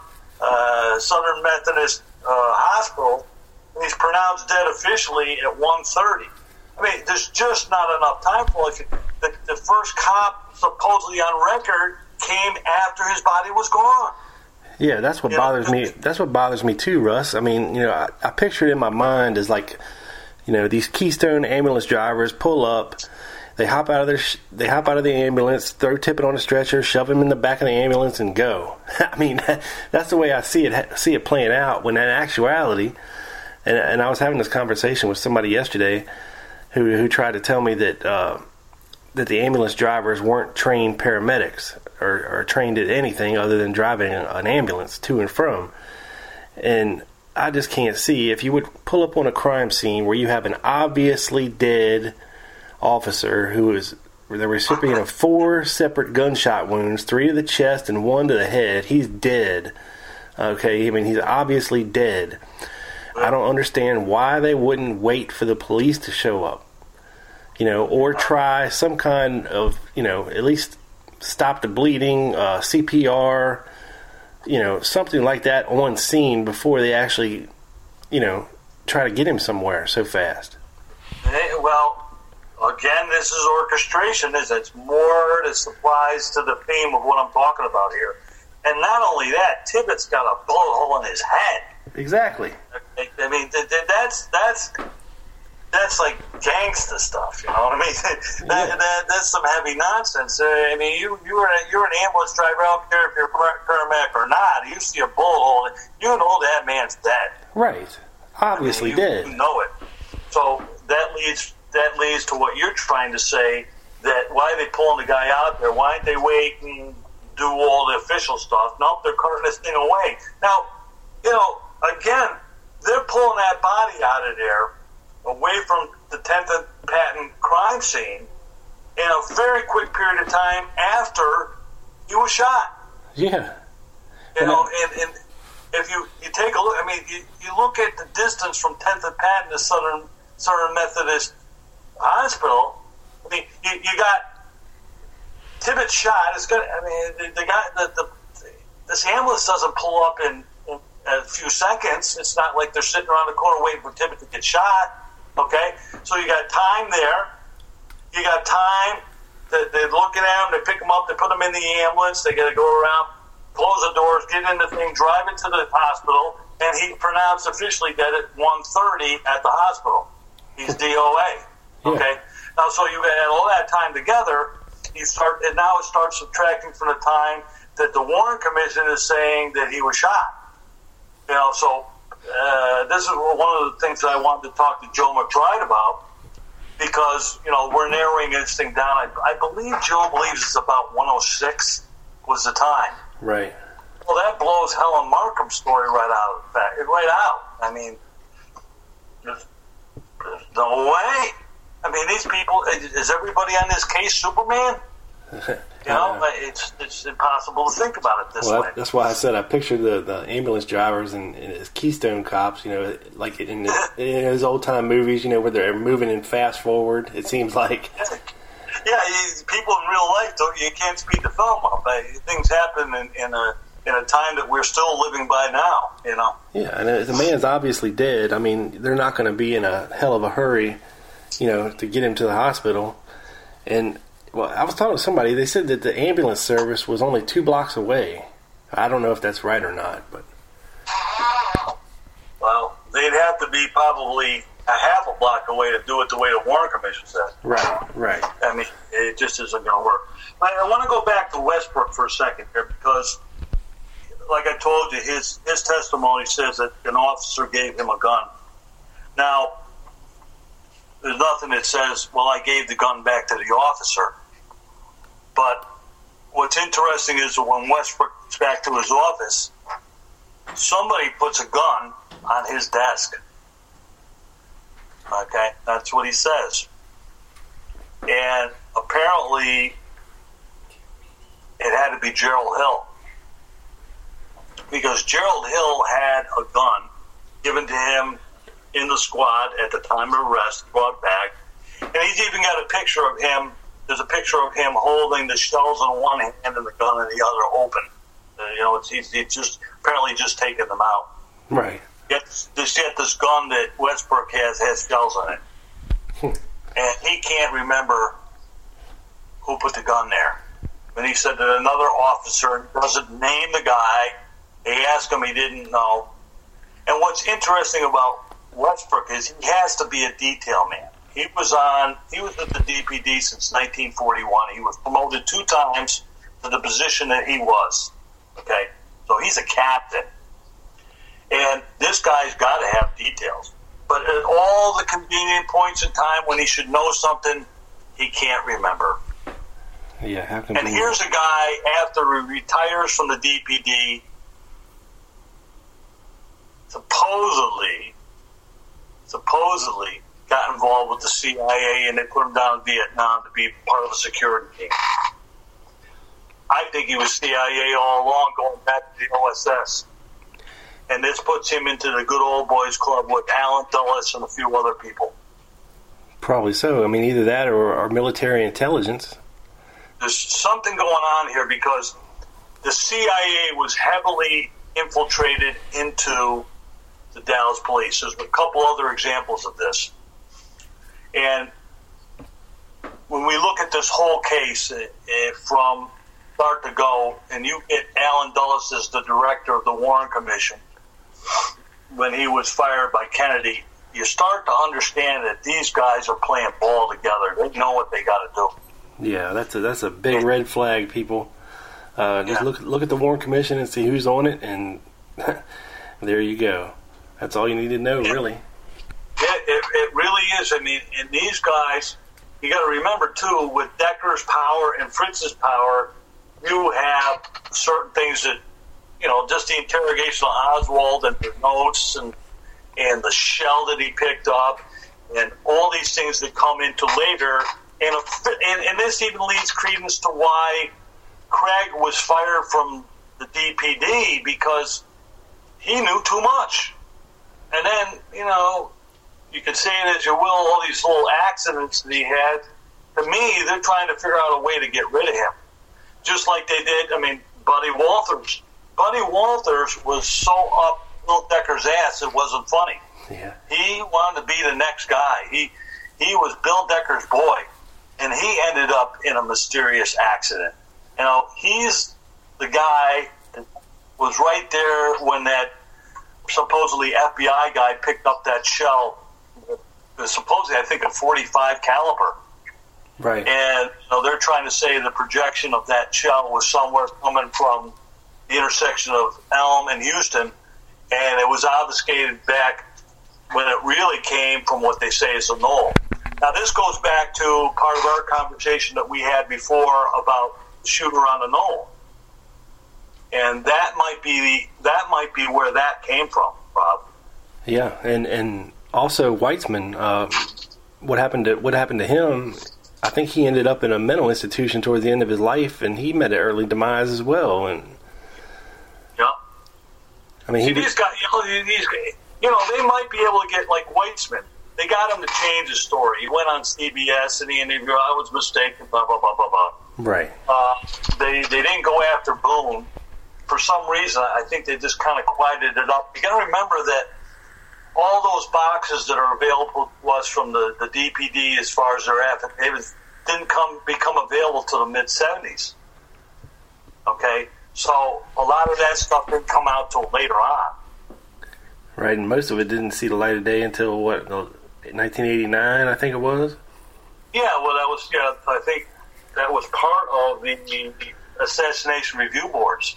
uh, Southern Methodist Uh, hospital, and he's pronounced dead officially at 1.30. I mean, there's just not enough time for it. The, the first cop supposedly on record came after his body was gone. Yeah, that's what Yeah. bothers me. That's what bothers me too, Russ. I mean, you know, I, I picture it in my mind as like, you know, these Keystone ambulance drivers pull up, they hop out of their, they hop out of the ambulance, throw Tippit on a stretcher, shove him in the back of the ambulance, and go. *laughs* I mean, *laughs* that's the way I see it see it playing out. When in actuality, and, and I was having this conversation with somebody yesterday, who who tried to tell me that. Uh, that the ambulance drivers weren't trained paramedics or, or trained at anything other than driving an ambulance to and from. And I just can't see if you would pull up on a crime scene where you have an obviously dead officer who is the recipient of four separate gunshot wounds, three to the chest and one to the head. He's dead. Okay, I mean he's obviously dead. I don't understand why they wouldn't wait for the police to show up you know, or try some kind of, you know, at least stop the bleeding, uh, CPR, you know, something like that on scene before they actually, you know, try to get him somewhere so fast. Well, again, this is orchestration. Is it's more that applies to the theme of what I'm talking about here. And not only that, Tippit's got a bullet hole in his head. Exactly. I I mean, th- th- that's that's that's like gangsta stuff. You know what I mean? *laughs* that, that, that's some heavy nonsense. Uh, I mean, you you're an, you're an ambulance driver. I don't care if you're paramedic or not. You see a bullet hole, you know that man's dead. Right. Obviously you, dead. You know it. So that leads that leads to what you're trying to say that why are they pulling the guy out there? Why aren't they waiting, do all the official stuff? No, they're carting this thing away. Now, you know, again, they're pulling that body out of there away from the 10th Patton crime scene in a very quick period of time after he was shot. Yeah. You know, and, and if you, you take a look, I mean, you, you look at the distance from 10th and Patton to Southern Southern Methodist Hospital. I mean, you, you got Tippit's shot. It's got. I mean, the, the guy, the, the this ambulance doesn't pull up in, in a few seconds. It's not like they're sitting around the corner waiting for Tippit's to get shot. Okay, so you got time there. You got time. That they're looking at him. They pick him up. They put him in the ambulance. They got to go around, close the doors, get in the thing, drive it to the hospital, and he pronounced officially dead at 1.30 at the hospital. He's DOA. Okay. Now, so you add all that time together. You start, and now it starts subtracting from the time that the Warren Commission is saying that he was shot. You know, so uh, this is one of the things that I wanted to talk to Joe McBride about because you know we're narrowing this thing down. I, I believe Joe believes it's about 106 was the time. Right. Well, that blows Helen Markham's story right out of the fact, right out. I mean, there's, there's no way. I mean, these people. Is everybody on this case Superman? *laughs* You know, it's it's impossible to think about it this Well, way. that's why I said I pictured the, the ambulance drivers and, and his Keystone cops, you know, like in, his, *laughs* in his old time movies, you know, where they're moving in fast forward. It seems like, *laughs* Yeah, people in real life don't. You can't speed the film up. Uh, Things happen in, in a in a time that we're still living by now. You know. yeah, and the man's obviously dead. I mean, they're not going to be in a hell of a hurry, you know, to get him to the hospital. And well, I was talking to somebody. They said that the ambulance service was only two blocks away. I don't know if that's right or not, but Well, they'd have to be probably a half a block away to do it the way the Warren Commission said. right, right. I mean, it just isn't going to work. I, I want to go back to Westbrook for a second here because, like I told you, his his testimony says that an officer gave him a gun. Now, there's nothing that says, "Well, I gave the gun back to the officer." But what's interesting is that when Westbrook gets back to his office, somebody puts a gun on his desk. Okay, that's what he says and apparently it had to be Gerald Hill because Gerald Hill had a gun given to him in the squad at the time of arrest, brought back, and he's even got a picture of him. There's a picture of him holding the shells in one hand and the gun in the other open. Uh, you know, it's, he's, he's just apparently just taking them out. Right. Yet this yet this gun that Westbrook has has shells in it, and he can't remember who put the gun there. And he said that another officer doesn't name the guy. They asked him, he didn't know. And what's interesting about Westbrook is he has to be a detail man. He was on. He was at the DPD since 1941. He was promoted two times to the position that he was. Okay, so he's a captain. And this guy's got to have details. But at all the convenient points in time when he should know something, he can't remember. Yeah, how can And here's a guy after he retires from the DPD, supposedly, supposedly got involved with the CIA and they put him down in Vietnam to be part of a security team. I think he was CIA all along, going back to the OSS. And this puts him into the good old boys club with Alan Dulles and a few other people. Probably so. I mean, either that or, or military intelligence. there's something going on here because the CIA was heavily infiltrated into the Dallas police. There's a couple other examples of this. And when we look at this whole case uh, from start to go, and you get Alan Dulles as the director of the Warren Commission when he was fired by Kennedy, you start to understand that these guys are playing ball together. They know what they got to do. Yeah, that's a that's a big red flag, people. Uh, just Yeah. look look at the Warren Commission and see who's on it, and *laughs* there you go. That's all you need to know, really. It, it, it really is. I mean, and these guys, you got to remember too, with Decker's power and Fritz's power, you have certain things that, you know, just the interrogation of Oswald and the notes and and the shell that he picked up and all these things that come into later. And, and, and this even leads credence to why Craig was fired from the DPD because he knew too much. And then, you know, you can say it as you will, all these little accidents that he had. To me, they're trying to figure out a way to get rid of him. Just like they did, I mean, Buddy Walthers. Buddy Walthers was so up Bill Decker's ass, it wasn't funny. Yeah. He wanted to be the next guy. He he was Bill Decker's boy, and he ended up in a mysterious accident. You know, he's the guy that was right there when that supposedly FBI guy picked up that shell. Supposedly, I think a 45 caliber. Right. And you know, they're trying to say the projection of that shell was somewhere coming from the intersection of Elm and Houston, and it was obfuscated back when it really came from what they say is a knoll. Now, this goes back to part of our conversation that we had before about the shooter on the knoll, and that might be the, that might be where that came from, Rob. Yeah, and and also Weitzman. Uh, what happened to what happened to him? I think he ended up in a mental institution towards the end of his life, and he met an early demise as well. And yeah, I mean, he these guys, you know, these, you know, they might be able to get like Weitzman. They got him to change his story. He went on CBS and he interviewed. I was mistaken. Blah blah blah blah blah. Right. Uh, they they didn't go after Boone for some reason. I think they just kind of quieted it up. You got to remember that all those boxes that are available to us from the, the DPD as far as their affidavits didn't come become available to the mid 70s. Okay, so a lot of that stuff didn't come out till later on. Right, and most of it didn't see the light of day until what 1989, I think it was. Yeah, well, that was yeah. I think that was part of the, the assassination review boards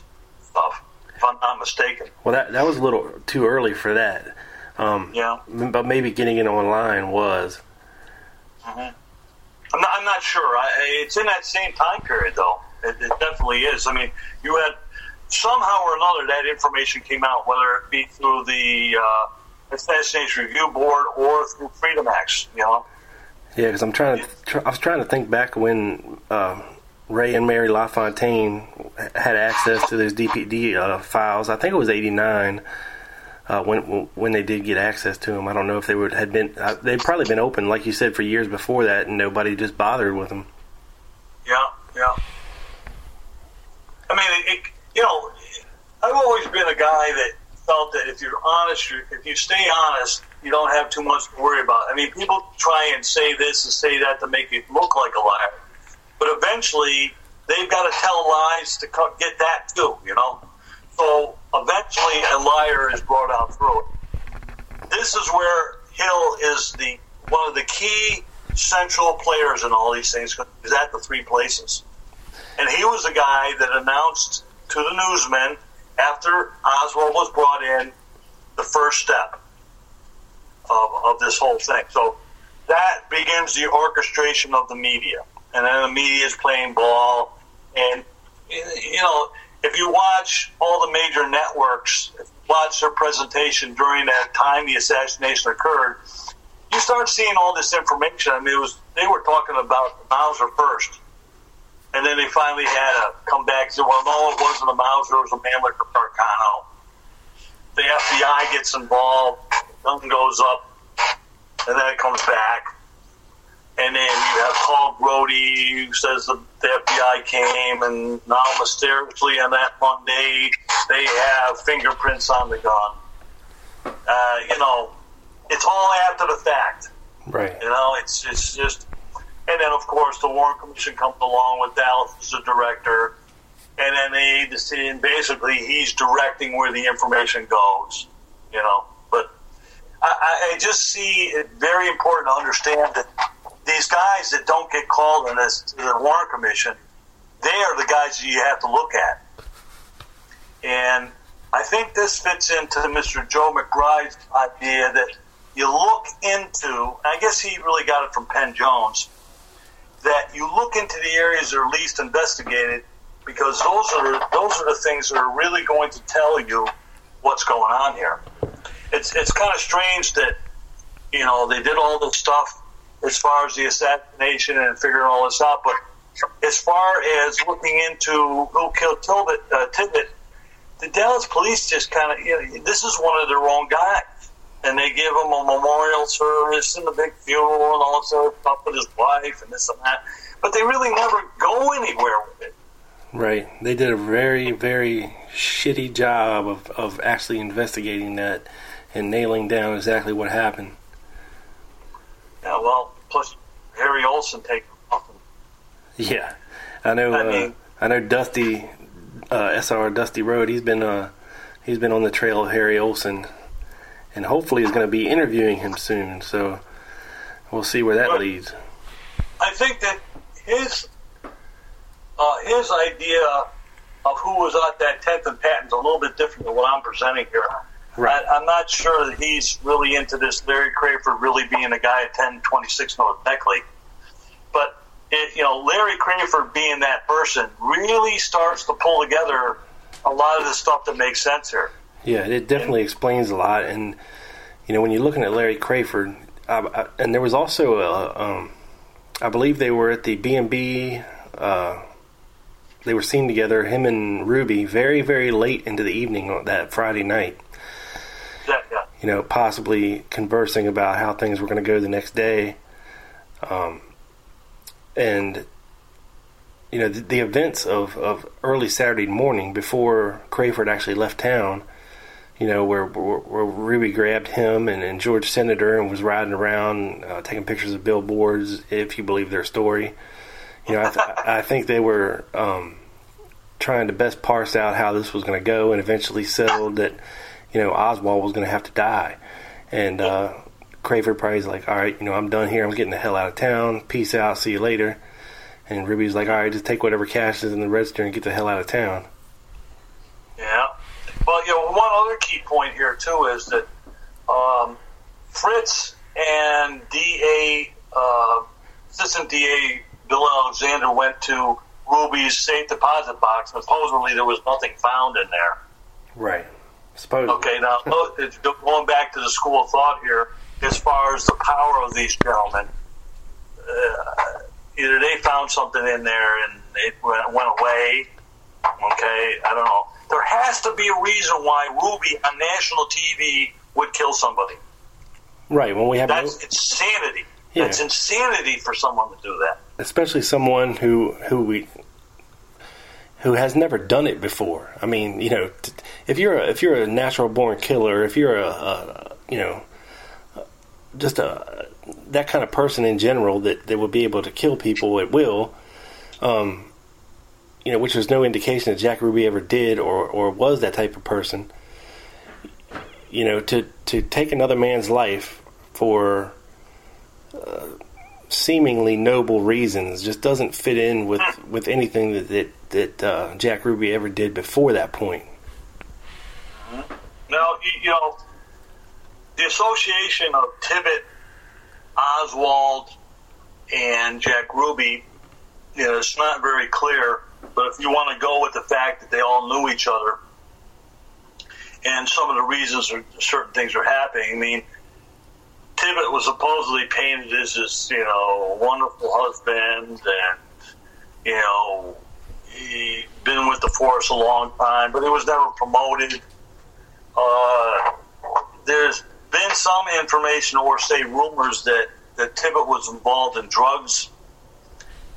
stuff, if I'm not mistaken. Well, that that was a little too early for that. Um, yeah, but maybe getting it online was. Mm-hmm. I'm, not, I'm not sure. I, it's in that same time period, though. It, it, definitely is. I mean, you had somehow or another that information came out, whether it be through the uh, Assassination Review Board or through Freedom Acts. You know. Yeah, because I'm trying to. Try, I was trying to think back when uh, Ray and Mary LaFontaine had access to those DPD uh, files. I think it was '89 uh, when when they did get access to them. I don't know if they would had been. Uh, they'd probably been open, like you said, for years before that, and nobody just bothered with them. Yeah, yeah. I mean, it, it, you know, I've always been a guy that felt that if you're honest, if you stay honest, you don't have too much to worry about. I mean, people try and say this and say that to make you look like a liar, but eventually they've got to tell lies to get that too. You know, so eventually a liar is brought out through it. This is where Hill is the one of the key central players in all these things he's at the three places. And he was the guy that announced to the newsmen after Oswald was brought in the first step of, of this whole thing. So that begins the orchestration of the media. And then the media is playing ball. And, you know, if you watch all the major networks, watch their presentation during that time the assassination occurred, you start seeing all this information. I mean, it was they were talking about the Mauser first, and then they finally had to come back and "Well, no, it wasn't a Mauser; it was a Mannlicher-Carcano." The FBI gets involved, gun goes up, and then it comes back. And then you have Paul Groody who says the, the FBI came, and now mysteriously on that Monday they have fingerprints on the gun. Uh, you know, it's all after the fact. Right. You know, it's it's just, and then of course the Warren Commission comes along with Dulles as the director, and then they decide basically he's directing where the information goes. You know, but I, I just see it very important to understand that these guys that don't get called in this to the Warren Commission, they are the guys that you have to look at. And I think this fits into Mr. Joe McBride's idea that you look into, I guess he really got it from Penn Jones, that you look into the areas that are least investigated because those are those are the things that are really going to tell you what's going on here. It's it's kind of strange that you know they did all this stuff as far as the assassination and figuring all this out, but as far as looking into who killed Tilbit, uh, Tippit, the Dallas police just kind of you know, this is one of their own guys, and they give him a memorial service and a big funeral and all this other stuff with his wife and this and that, but they really never go anywhere with it. Right. They did a very, very shitty job of, of actually investigating that and nailing down exactly what happened. Yeah, well, plus Harry Olsen taking off. Yeah, I know. I, uh, mean, I know Dusty uh, SR Dusty Road. He's been uh, he's been on the trail of Harry Olsen, and hopefully is going to be interviewing him soon. So we'll see where that but leads. I think that his uh, his idea of who was at that tenth and Patton is a little bit different than what I'm presenting here. Right. I, am not sure that he's really into this Larry Crafard really being a guy at 1026 North Beckley. But, it, you know, Larry Crafard being that person really starts to pull together a lot of the stuff that makes sense here. Yeah, it definitely and, explains a lot. And, you know, when you're looking at Larry Crafard, I, I, and there was also, a, um, I believe they were at the B&B, uh, they were seen together, him and Ruby, very, very late into the evening that Friday night you know, possibly conversing about how things were going to go the next day. Um, and, you know, the, the, events of, of early Saturday morning before Crafard actually left town, you know, where, where, where Ruby grabbed him and, and, George Senator and was riding around uh, taking pictures of billboards, if you believe their story. You know, I, th- I think they were um, trying to best parse out how this was going to go and eventually settled that you know, Oswald was going to have to die. And uh, Crafard probably's like, all right, you know, I'm done here. I'm getting the hell out of town. Peace out. See you later. And Ruby's like, all right, just take whatever cash is in the register and get the hell out of town. Yeah. Well, you know, one other key point here, too, is that um, Fritz and DA, uh, Assistant DA Bill Alexander went to Ruby's safe deposit box, and supposedly there was nothing found in there. Right. Supposedly. Okay, now going back to the school of thought here, as far as the power of these gentlemen, uh, either they found something in there and it went, went away. Okay, I don't know. There has to be a reason why Ruby on national TV would kill somebody. Right. When we have that's no... insanity. Yeah. That's insanity for someone to do that. Especially someone who who we who has never done it before. I mean, you know, if you're a, if you're a natural born killer, if you're a, a you know, just a that kind of person in general that, that would be able to kill people at will, um, you know, which was no indication that Jack Ruby ever did or, or was that type of person. You know, to to take another man's life for uh, seemingly noble reasons just doesn't fit in with, with anything that that, that uh, Jack Ruby ever did before that point. Now, you know, the association of Tippit, Oswald, and Jack Ruby, you know, it's not very clear. But if you want to go with the fact that they all knew each other, and some of the reasons certain things are happening, I mean, Tippit was supposedly painted as this, you know, wonderful husband, and you know, he been with the force a long time, but he was never promoted. Uh, there's been some information, or say rumors, that that Tippit was involved in drugs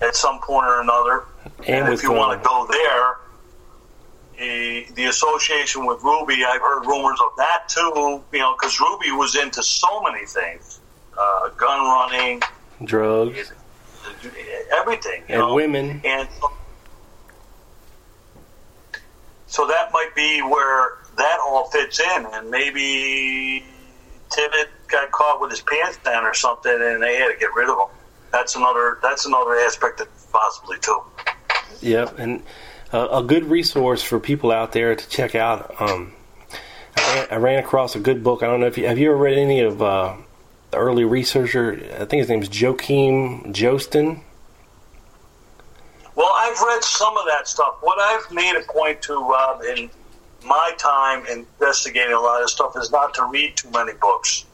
at some point or another. And, and if you want to go there, the, the association with Ruby, I've heard rumors of that too. You know, because Ruby was into so many things, uh, gun running, drugs, everything, and know? women, and so that might be where that all fits in, and maybe Tippit got caught with his pants down or something, and they had to get rid of him. That's another. That's another aspect that possibly too. Yep, and a, a good resource for people out there to check out. Um, I, ran, I, ran, across a good book. I don't know if you have you ever read any of uh, the early researcher. I think his name is Joachim Joesten. Well, I've read some of that stuff. What I've made a point to, Rob, in my time investigating a lot of stuff is not to read too many books.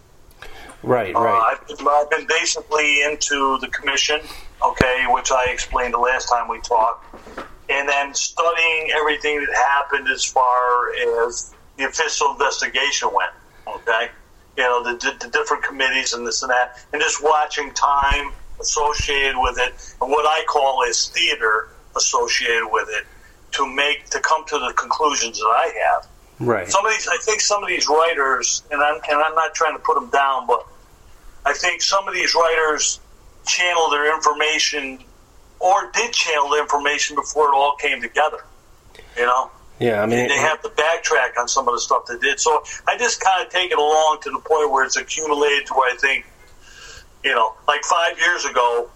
Right, right. Uh, I've, been, I've been basically into the commission, okay, which I explained the last time we talked, and then studying everything that happened as far as the official investigation went, okay? You know, the, the different committees and this and that, and just watching time associated with it, and what I call is theater associated with it, to make to come to the conclusions that I have. Right. Some of these, I think, some of these writers, and I'm and I'm not trying to put them down, but I think some of these writers channel their information or did channel the information before it all came together. You know. Yeah, I mean, and they have to backtrack on some of the stuff they did. So I just kind of take it along to the point where it's accumulated to where I think, you know, like five years ago,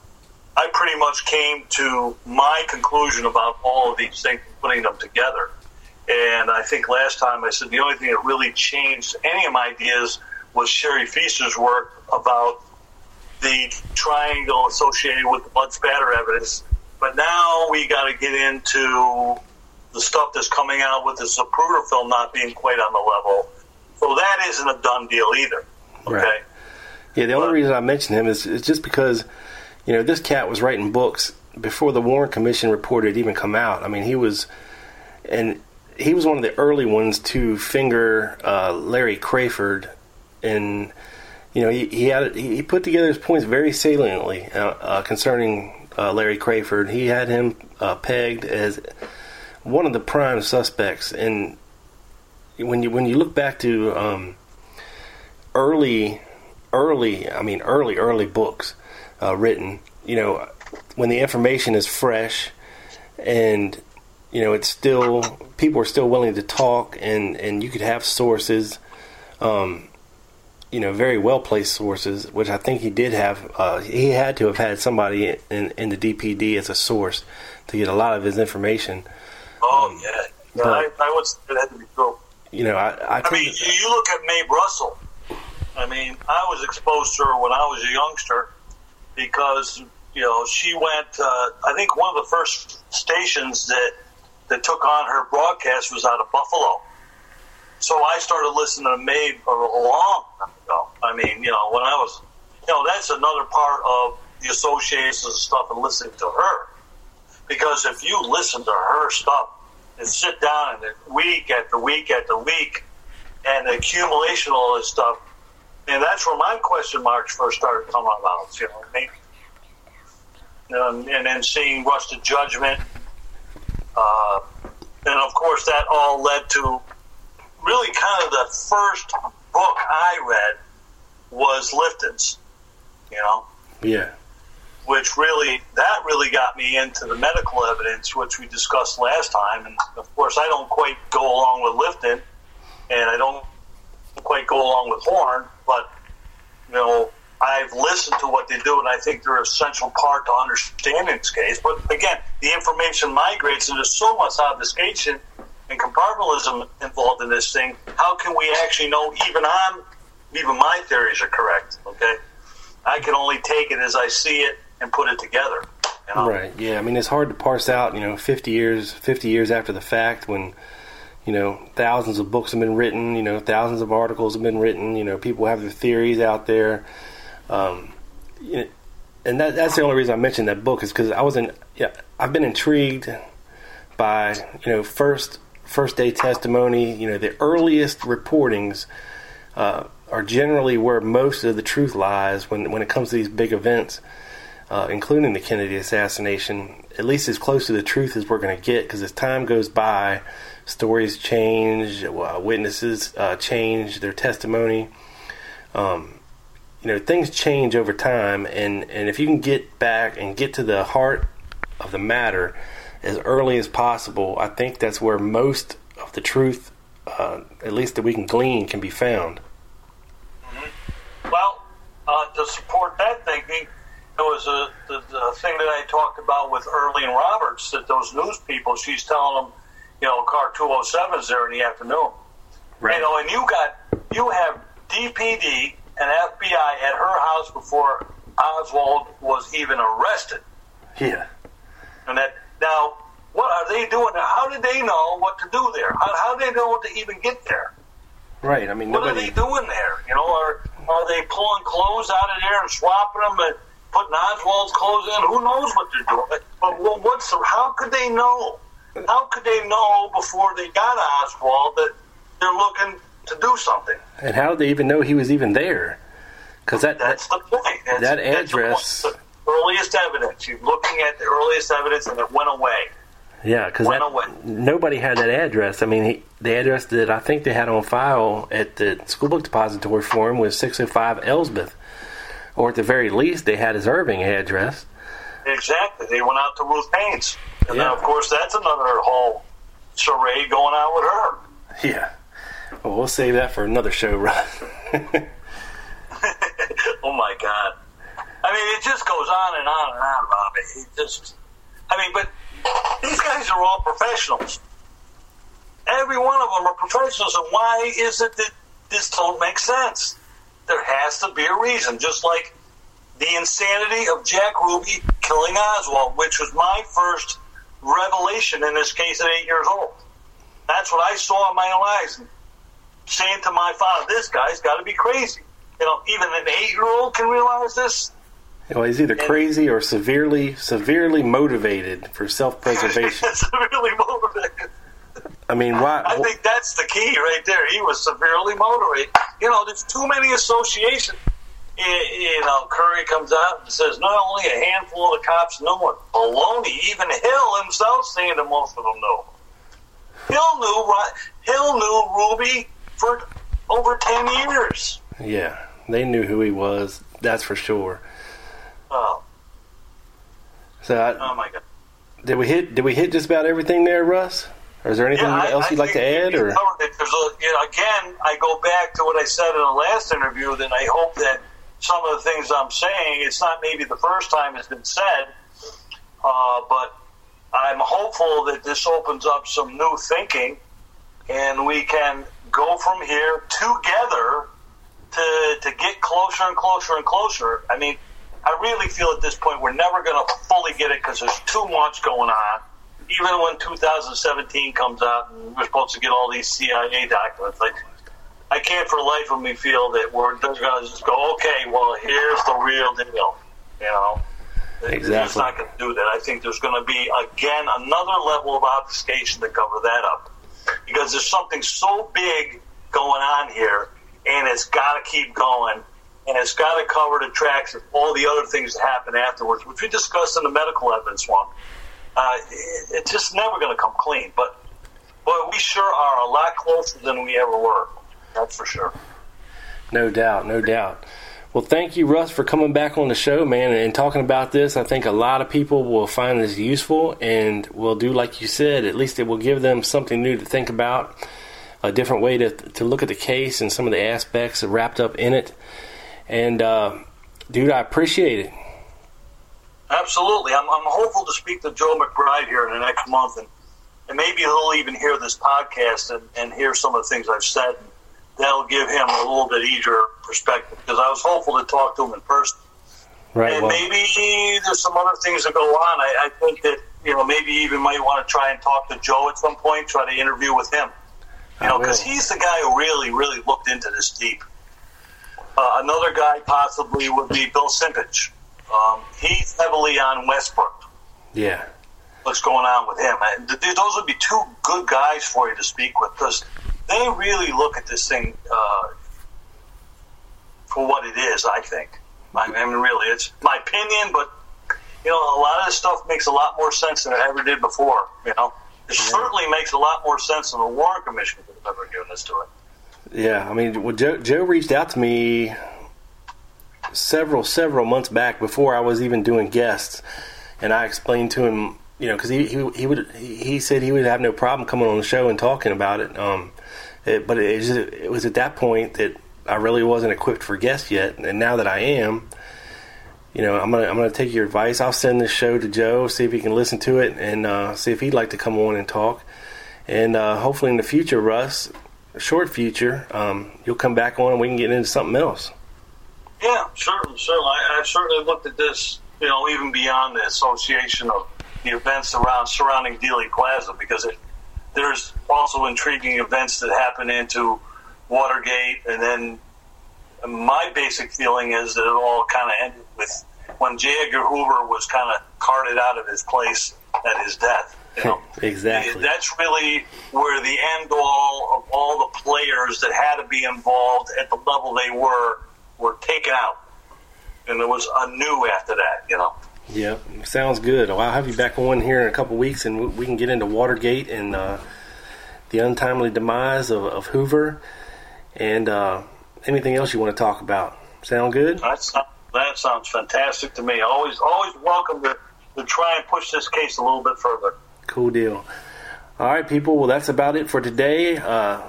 I pretty much came to my conclusion about all of these things, putting them together. And I think last time I said the only thing that really changed any of my ideas was Sherry Fiester's work about the triangle associated with the blood spatter evidence. But now we got to get into the stuff that's coming out with the Zapruder film not being quite on the level. So that isn't a done deal either. Okay. Right. Yeah, the only reason I mention him is, is just because you know, this cat was writing books before the Warren Commission report had even come out. I mean, he was, and he was one of the early ones to finger uh, Larry Crafard, and you know, he, he had he put together his points very saliently uh, uh, concerning uh, Larry Crafard. He had him uh, pegged as one of the prime suspects, and when you when you look back to um, early, early, I mean, early, early books uh, written, you know, when the information is fresh and you know it's still people are still willing to talk and and you could have sources um, you know very well placed sources which I think he did have uh, he had to have had somebody in, in the DPD as a source to get a lot of his information. Oh um, yeah, but, I, I would say that to be true. You know I I, I mean you look at Mae Brussell I mean I was exposed to her when I was a youngster because you know she went. Uh, I think one of the first stations that that took on her broadcast was out of Buffalo. So I started listening to Mae a long time ago. I mean, you know, when I was, you know, that's another part of the associations and stuff and listening to her. Because if you listen to her stuff and sit down and week after week after week and the accumulation of all this stuff, and that's where my question marks first started coming about. You know mean? Um, and then seeing Rush to Judgment. Uh, and of course, that all led to really kind of the first book I read was Lifton's, you know? Yeah. Which really, that really got me into the medical evidence, which we discussed last time. And of course, I don't quite go along with Lifton, and I don't quite go along with Horne, but you know, I've listened to what they do, and I think they're an essential part to understanding this case. But again, the information migrates, and there's so much obfuscation and compartmentalism involved in this thing. How can we actually know even on even my theories are correct? Okay, I can only take it as I see it and put it together. You know? Right. Yeah. I mean, it's hard to parse out. You know, 50 years, 50 years after the fact, when you know, thousands of books have been written, you know, thousands of articles have been written, you know, people have their theories out there. Um, and that, that's the only reason I mentioned that book is because I was in, yeah, I've been intrigued by, you know, first, first day testimony, you know, the earliest reportings, uh, are generally where most of the truth lies when, when it comes to these big events, uh, including the Kennedy assassination, at least as close to the truth as we're going to get because as time goes by, stories change, uh, witnesses uh, change their testimony. Um, you know, things change over time, and, and if you can get back and get to the heart of the matter as early as possible, I think that's where most of the truth, uh, at least that we can glean, can be found. Mm-hmm. Well, uh, to support that thinking, it was a the, the, thing that I talked about with Earlene Roberts that those news people, she's telling them you know, car 207s there in the afternoon. Right. You know, and you got, you have DPD and FBI at her house before Oswald was even arrested. Yeah. And that now, what are they doing? How did they know what to do there? How, how did they know what to even get there? Right. I mean, What nobody. are they doing there? You know, are are they pulling clothes out of there and swapping them and putting Oswald's clothes in? Who knows what they're doing? But, but what's how could they know? How could they know before they got Oswald that they're looking to do something? And how did they even know he was even there? Because that, That's the point. That's, That that's the address- earliest evidence. You're looking at the earliest evidence, and it went away. yeah, because nobody had that address. I mean, he, the address that I think they had on file at the school book depository for him was 605 Elsbeth, or at the very least, they had his Irving address. Exactly. They went out to Ruth Paine's. And then, Yeah. of course, that's another whole charade going on with her. Yeah. Well, we'll save that for another show, Rod. *laughs* oh, my God. I mean, it just goes on and on and on, Robbie. It just, I mean, but these guys are all professionals. Every one of them are professionals. And why is it that this don't make sense? There has to be a reason, just like the insanity of Jack Ruby killing Oswald, which was my first revelation in this case at eight years old. That's what I saw in my own eyes. Saying to my father, this guy's got to be crazy. You know, even an eight-year-old can realize this. well, he's either crazy or severely, severely motivated for self-preservation. *laughs* That's really motivated. I mean, why? I think that's the key right there. He was severely motivated. You know, there's too many associations. You you know, Curry comes out and says not only a handful of the cops know it, baloney. Even Hill himself saying that most of them know. Hill knew Hill knew Ruby for over ten years. Yeah, they knew who he was. That's for sure. Oh, So, I, oh my God! did we hit? Did we hit just about everything there, Russ? Or is there anything I- else I you'd like to add? Or it. A, uh, you know, again, I go back to what I said in the last interview. Then I hope that some of the things I'm saying, it's not maybe the first time it's been said, uh, but I'm hopeful that this opens up some new thinking, and we can go from here together to to get closer and closer and closer. I mean, I really feel at this point we're never going to fully get it because there's too much going on. Even when 2017 comes out and we're supposed to get all these CIA documents, like I can't for the life of me feel that we're just going to just go, okay, well, here's the real deal. You know, Exactly. It's not going to do that. I think there's going to be again another level of obfuscation to cover that up because there's something so big going on here, and it's got to keep going, and it's got to cover the tracks of all the other things that happen afterwards, which we discussed in the medical evidence one. Uh, it, it's just never going to come clean, but boy, we sure are a lot closer than we ever were. That's for sure. no doubt, no doubt. Well, thank you, Russ, for coming back on the show, man, and talking about this. I think a lot of people will find this useful and will do like you said. At least it will give them something new to think about, a different way to to look at the case and some of the aspects wrapped up in it. And uh, dude, I appreciate it. Absolutely. I'm, I'm hopeful to speak to Joe McBride here in the next month, and, and maybe he'll even hear this podcast and, and hear some of the things I've said. And that'll give him a little bit easier perspective because I was hopeful to talk to him in person. Right. And Well, maybe there's some other things that go on. I, I think that, you know, maybe even might want to try and talk to Joe at some point, try to interview with him. You I know, because he's the guy who really, really looked into this deep. Uh, another guy possibly would be Bill Simpich. Um, he's heavily on Westbrook. yeah. What's going on with him? And th- th- those would be two good guys for you to speak with because they really look at this thing uh, for what it is. I think. I mean, really, it's my opinion, but you know, a lot of this stuff makes a lot more sense than it ever did before. You know, it certainly makes a lot more sense than the Warren Commission could have ever given us to it. Yeah, I mean, well, Joe, Joe reached out to me several several months back before I was even doing guests, and I explained to him, you know, because he, he he would he said he would have no problem coming on the show and talking about it. Um, it, but it, it was at that point that I really wasn't equipped for guests yet, and now that I am, you know, I'm gonna I'm gonna take your advice. I'll send this show to Joe, see if he can listen to it, and uh, see if he'd like to come on and talk. And uh, hopefully in the future, Russ, short future, um, you'll come back on and we can get into something else. Yeah, certainly, certainly. I, I certainly looked at this, you know, even beyond the association of the events around surrounding Dealey Plaza, because it, there's also intriguing events that happen into Watergate, and then my basic feeling is that it all kind of ended with when J. Edgar Hoover was kind of carted out of his place at his death. You know? *laughs* exactly. That's really where the end all of all the players that had to be involved at the level they were were taken out, and there was a new after that. You know. Yeah, sounds good. Well, I'll have you back on here in a couple weeks, and we can get into Watergate and uh, the untimely demise of, of Hoover, and uh, anything else you want to talk about. Sound good? That's that sounds fantastic to me. Always, always welcome to, to try and push this case a little bit further. Cool deal. All right, people. Well, that's about it for today. Uh,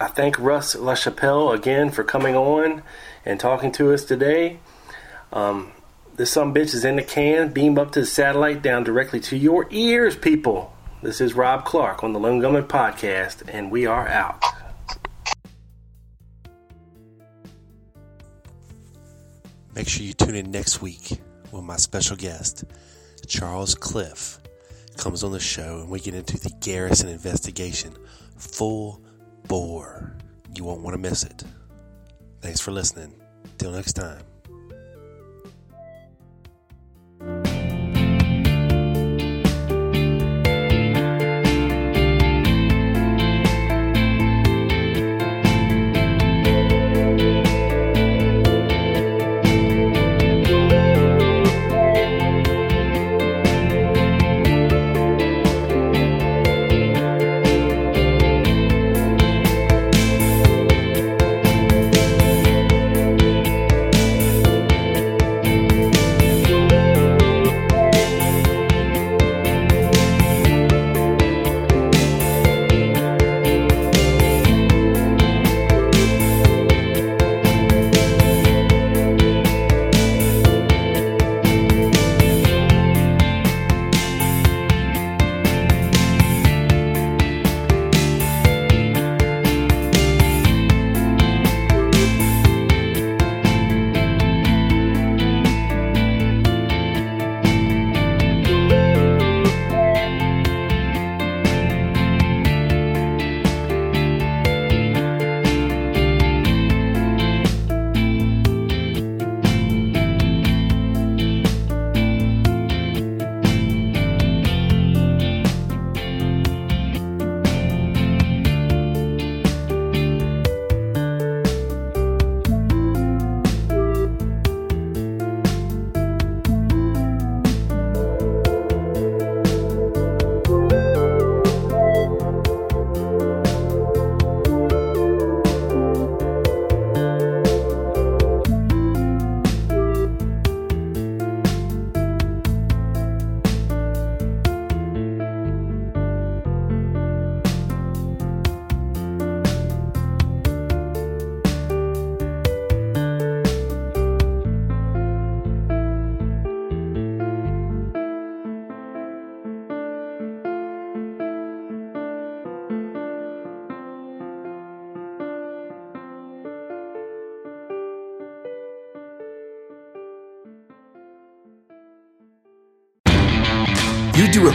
I thank Russ LaChapelle again for coming on and talking to us today. Um, this some bitch is in the can, beam up to the satellite, down directly to your ears, people. This is Rob Clark on the Lone Gunman Podcast, and we are out. Make sure you tune in next week when my special guest, Charles Cliff, comes on the show and we get into the Garrison investigation full bore. You won't want to miss it. Thanks for listening. Till next time. You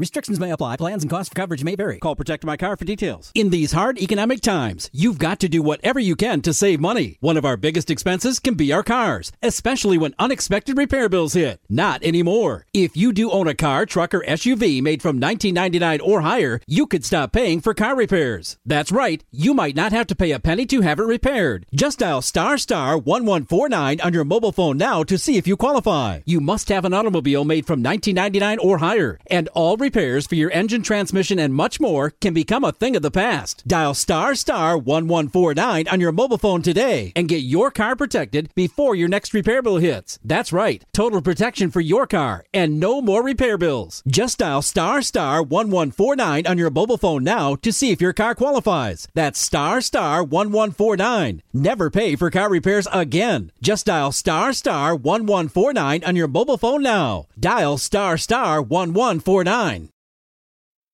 Restrictions may apply. Plans and costs for coverage may vary. Call Protect My Car for details. In these hard economic times, you've got to do whatever you can to save money. One of our biggest expenses can be our cars, especially when unexpected repair bills hit. Not anymore. If you do own a car, truck, or SUV made from 1999 or higher, you could stop paying for car repairs. That's right. You might not have to pay a penny to have it repaired. Just dial star star 1149 on your mobile phone now to see if you qualify. You must have an automobile made from 1999 or higher, and all repairs for your engine, transmission, and much more can become a thing of the past. Dial star star 1149 on your mobile phone today and get your car protected before your next repair bill hits. That's right, total protection for your car and no more repair bills. Just dial star star 1149 on your mobile phone now to see if your car qualifies. That's star star 1149. Never pay for car repairs again. Just dial star star 1149 on your mobile phone now. Dial star star 1149.